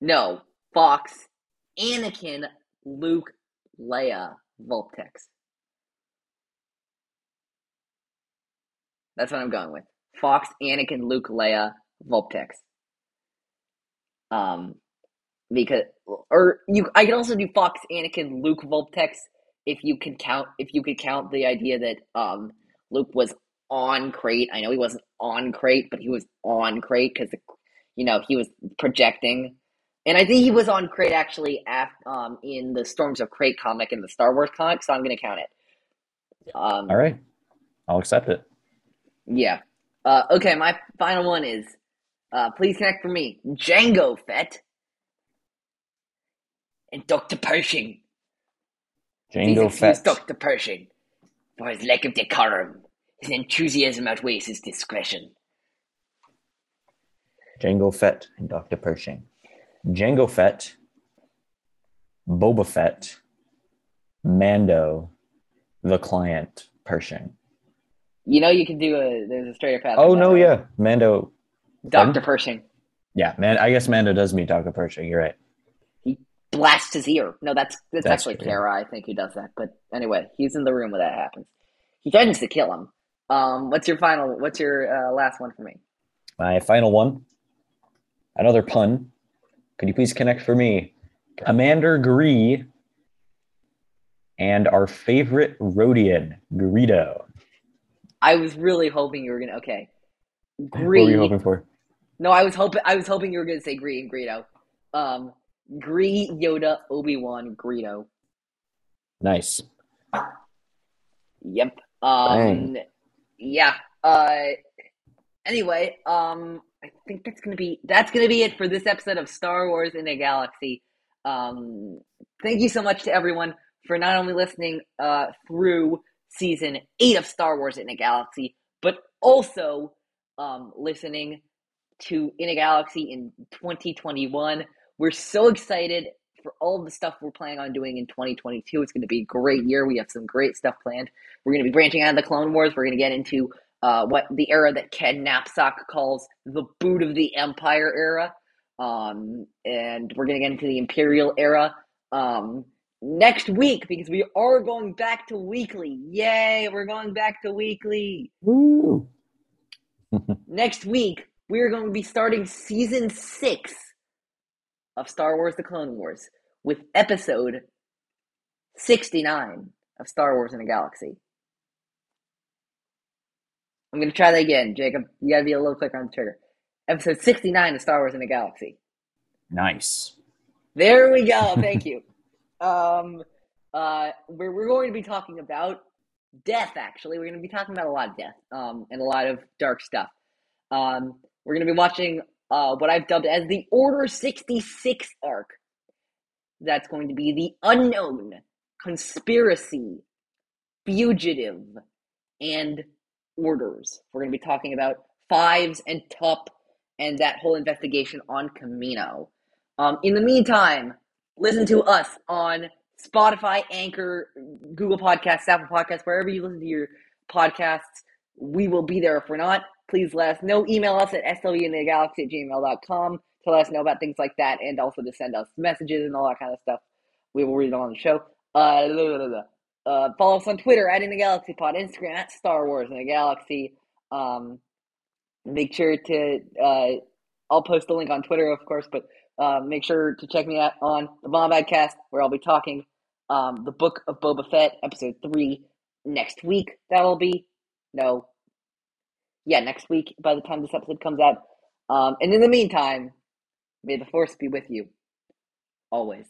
No, Fox, Anakin, Luke, Leia, Vulptex. That's what I'm going with. Fox, Anakin, Luke, Leia, Vulptex. Um, because or you, I can also do Fox, Anakin, Luke, Vulptex if you can count if you could count the idea that um Luke was on Crait. I know he wasn't on Crait, but he was on Crait because you know he was projecting, and I think he was on Crait actually after, um in the Storms of Crait comic in the Star Wars comic. So I'm gonna count it. Um, All right, I'll accept it. Yeah. Uh, okay, my final one is uh, please connect for me, Jango Fett and Dr. Pershing. Jango Fett. Dr. Pershing for his lack of decorum. His enthusiasm outweighs his discretion. Jango Fett and Dr. Pershing. Jango Fett, Boba Fett, Mando, the client, Pershing. You know you can do a there's a straighter path. Oh no, right? yeah, Mando. Dr. Pershing Yeah, man. I guess Mando does meet Dr. Pershing. You're right. Blasts his ear. No, that's that's, That's actually. Cara, I think, who does that. But anyway, he's in the room when that happens. He threatens to kill him. Um, what's your final? What's your uh, last one for me? My final one. Another pun. Could you please connect for me, Commander Gree, and our favorite Rodian, Greedo. I was really hoping you were gonna. Okay, Gree. What were you hoping for? No, I was hoping. I was hoping you were gonna say Gree and Greedo. Um, Gree, Yoda, Obi Wan, Greedo. Nice. Yep. Um, Dang. yeah. Uh, anyway, um, I think that's gonna be that's gonna be it for this episode of Star Wars in a Galaxy. Um, thank you so much to everyone for not only listening uh, through season eight of Star Wars in a Galaxy, but also um, listening to In a Galaxy in 2021. We're so excited for all the stuff we're planning on doing in 2022. It's going to be a great year. We have some great stuff planned. We're going to be branching out of the Clone Wars. We're going to get into uh, what the era that Ken Napzok calls the boot of the Empire era. Um, and we're going to get into the Imperial era um, next week because we are going back to weekly. Yay, we're going back to weekly. Woo. Next week, we're going to be starting season six of Star Wars The Clone Wars with episode 69 of Star Wars in a Galaxy. I'm going to try that again, Jacob. You got to be a little quicker on the trigger. Episode 69 of Star Wars in a Galaxy. Nice. There we go. Thank you. Um, uh, we're, we're going to be talking about death, actually. We're going to be talking about a lot of death um, and a lot of dark stuff. Um, we're going to be watching uh, what I've dubbed as the Order 66 arc. That's going to be the unknown, conspiracy, fugitive, and orders. We're going to be talking about Fives and Tup and that whole investigation on Kamino. Um, in the meantime, listen to us on Spotify, Anchor, Google Podcasts, Apple Podcasts, wherever you listen to your podcasts. We will be there. If we're not, please let us know. Email us at slvinthegalaxy at gmail.com to let us know about things like that and also to send us messages and all that kind of stuff. We will read it on the show. Uh, blah, blah, blah. Uh, follow us on Twitter at In the Galaxy Pod, Instagram at Star Wars in the Galaxy. Um, make sure to, uh, I'll post the link on Twitter, of course, but uh, make sure to check me out on the Bombadcast, where I'll be talking um, the Book of Boba Fett, episode three, next week. That'll be no, yeah, next week. By the time this episode comes out, um, and in the meantime, may the Force be with you always.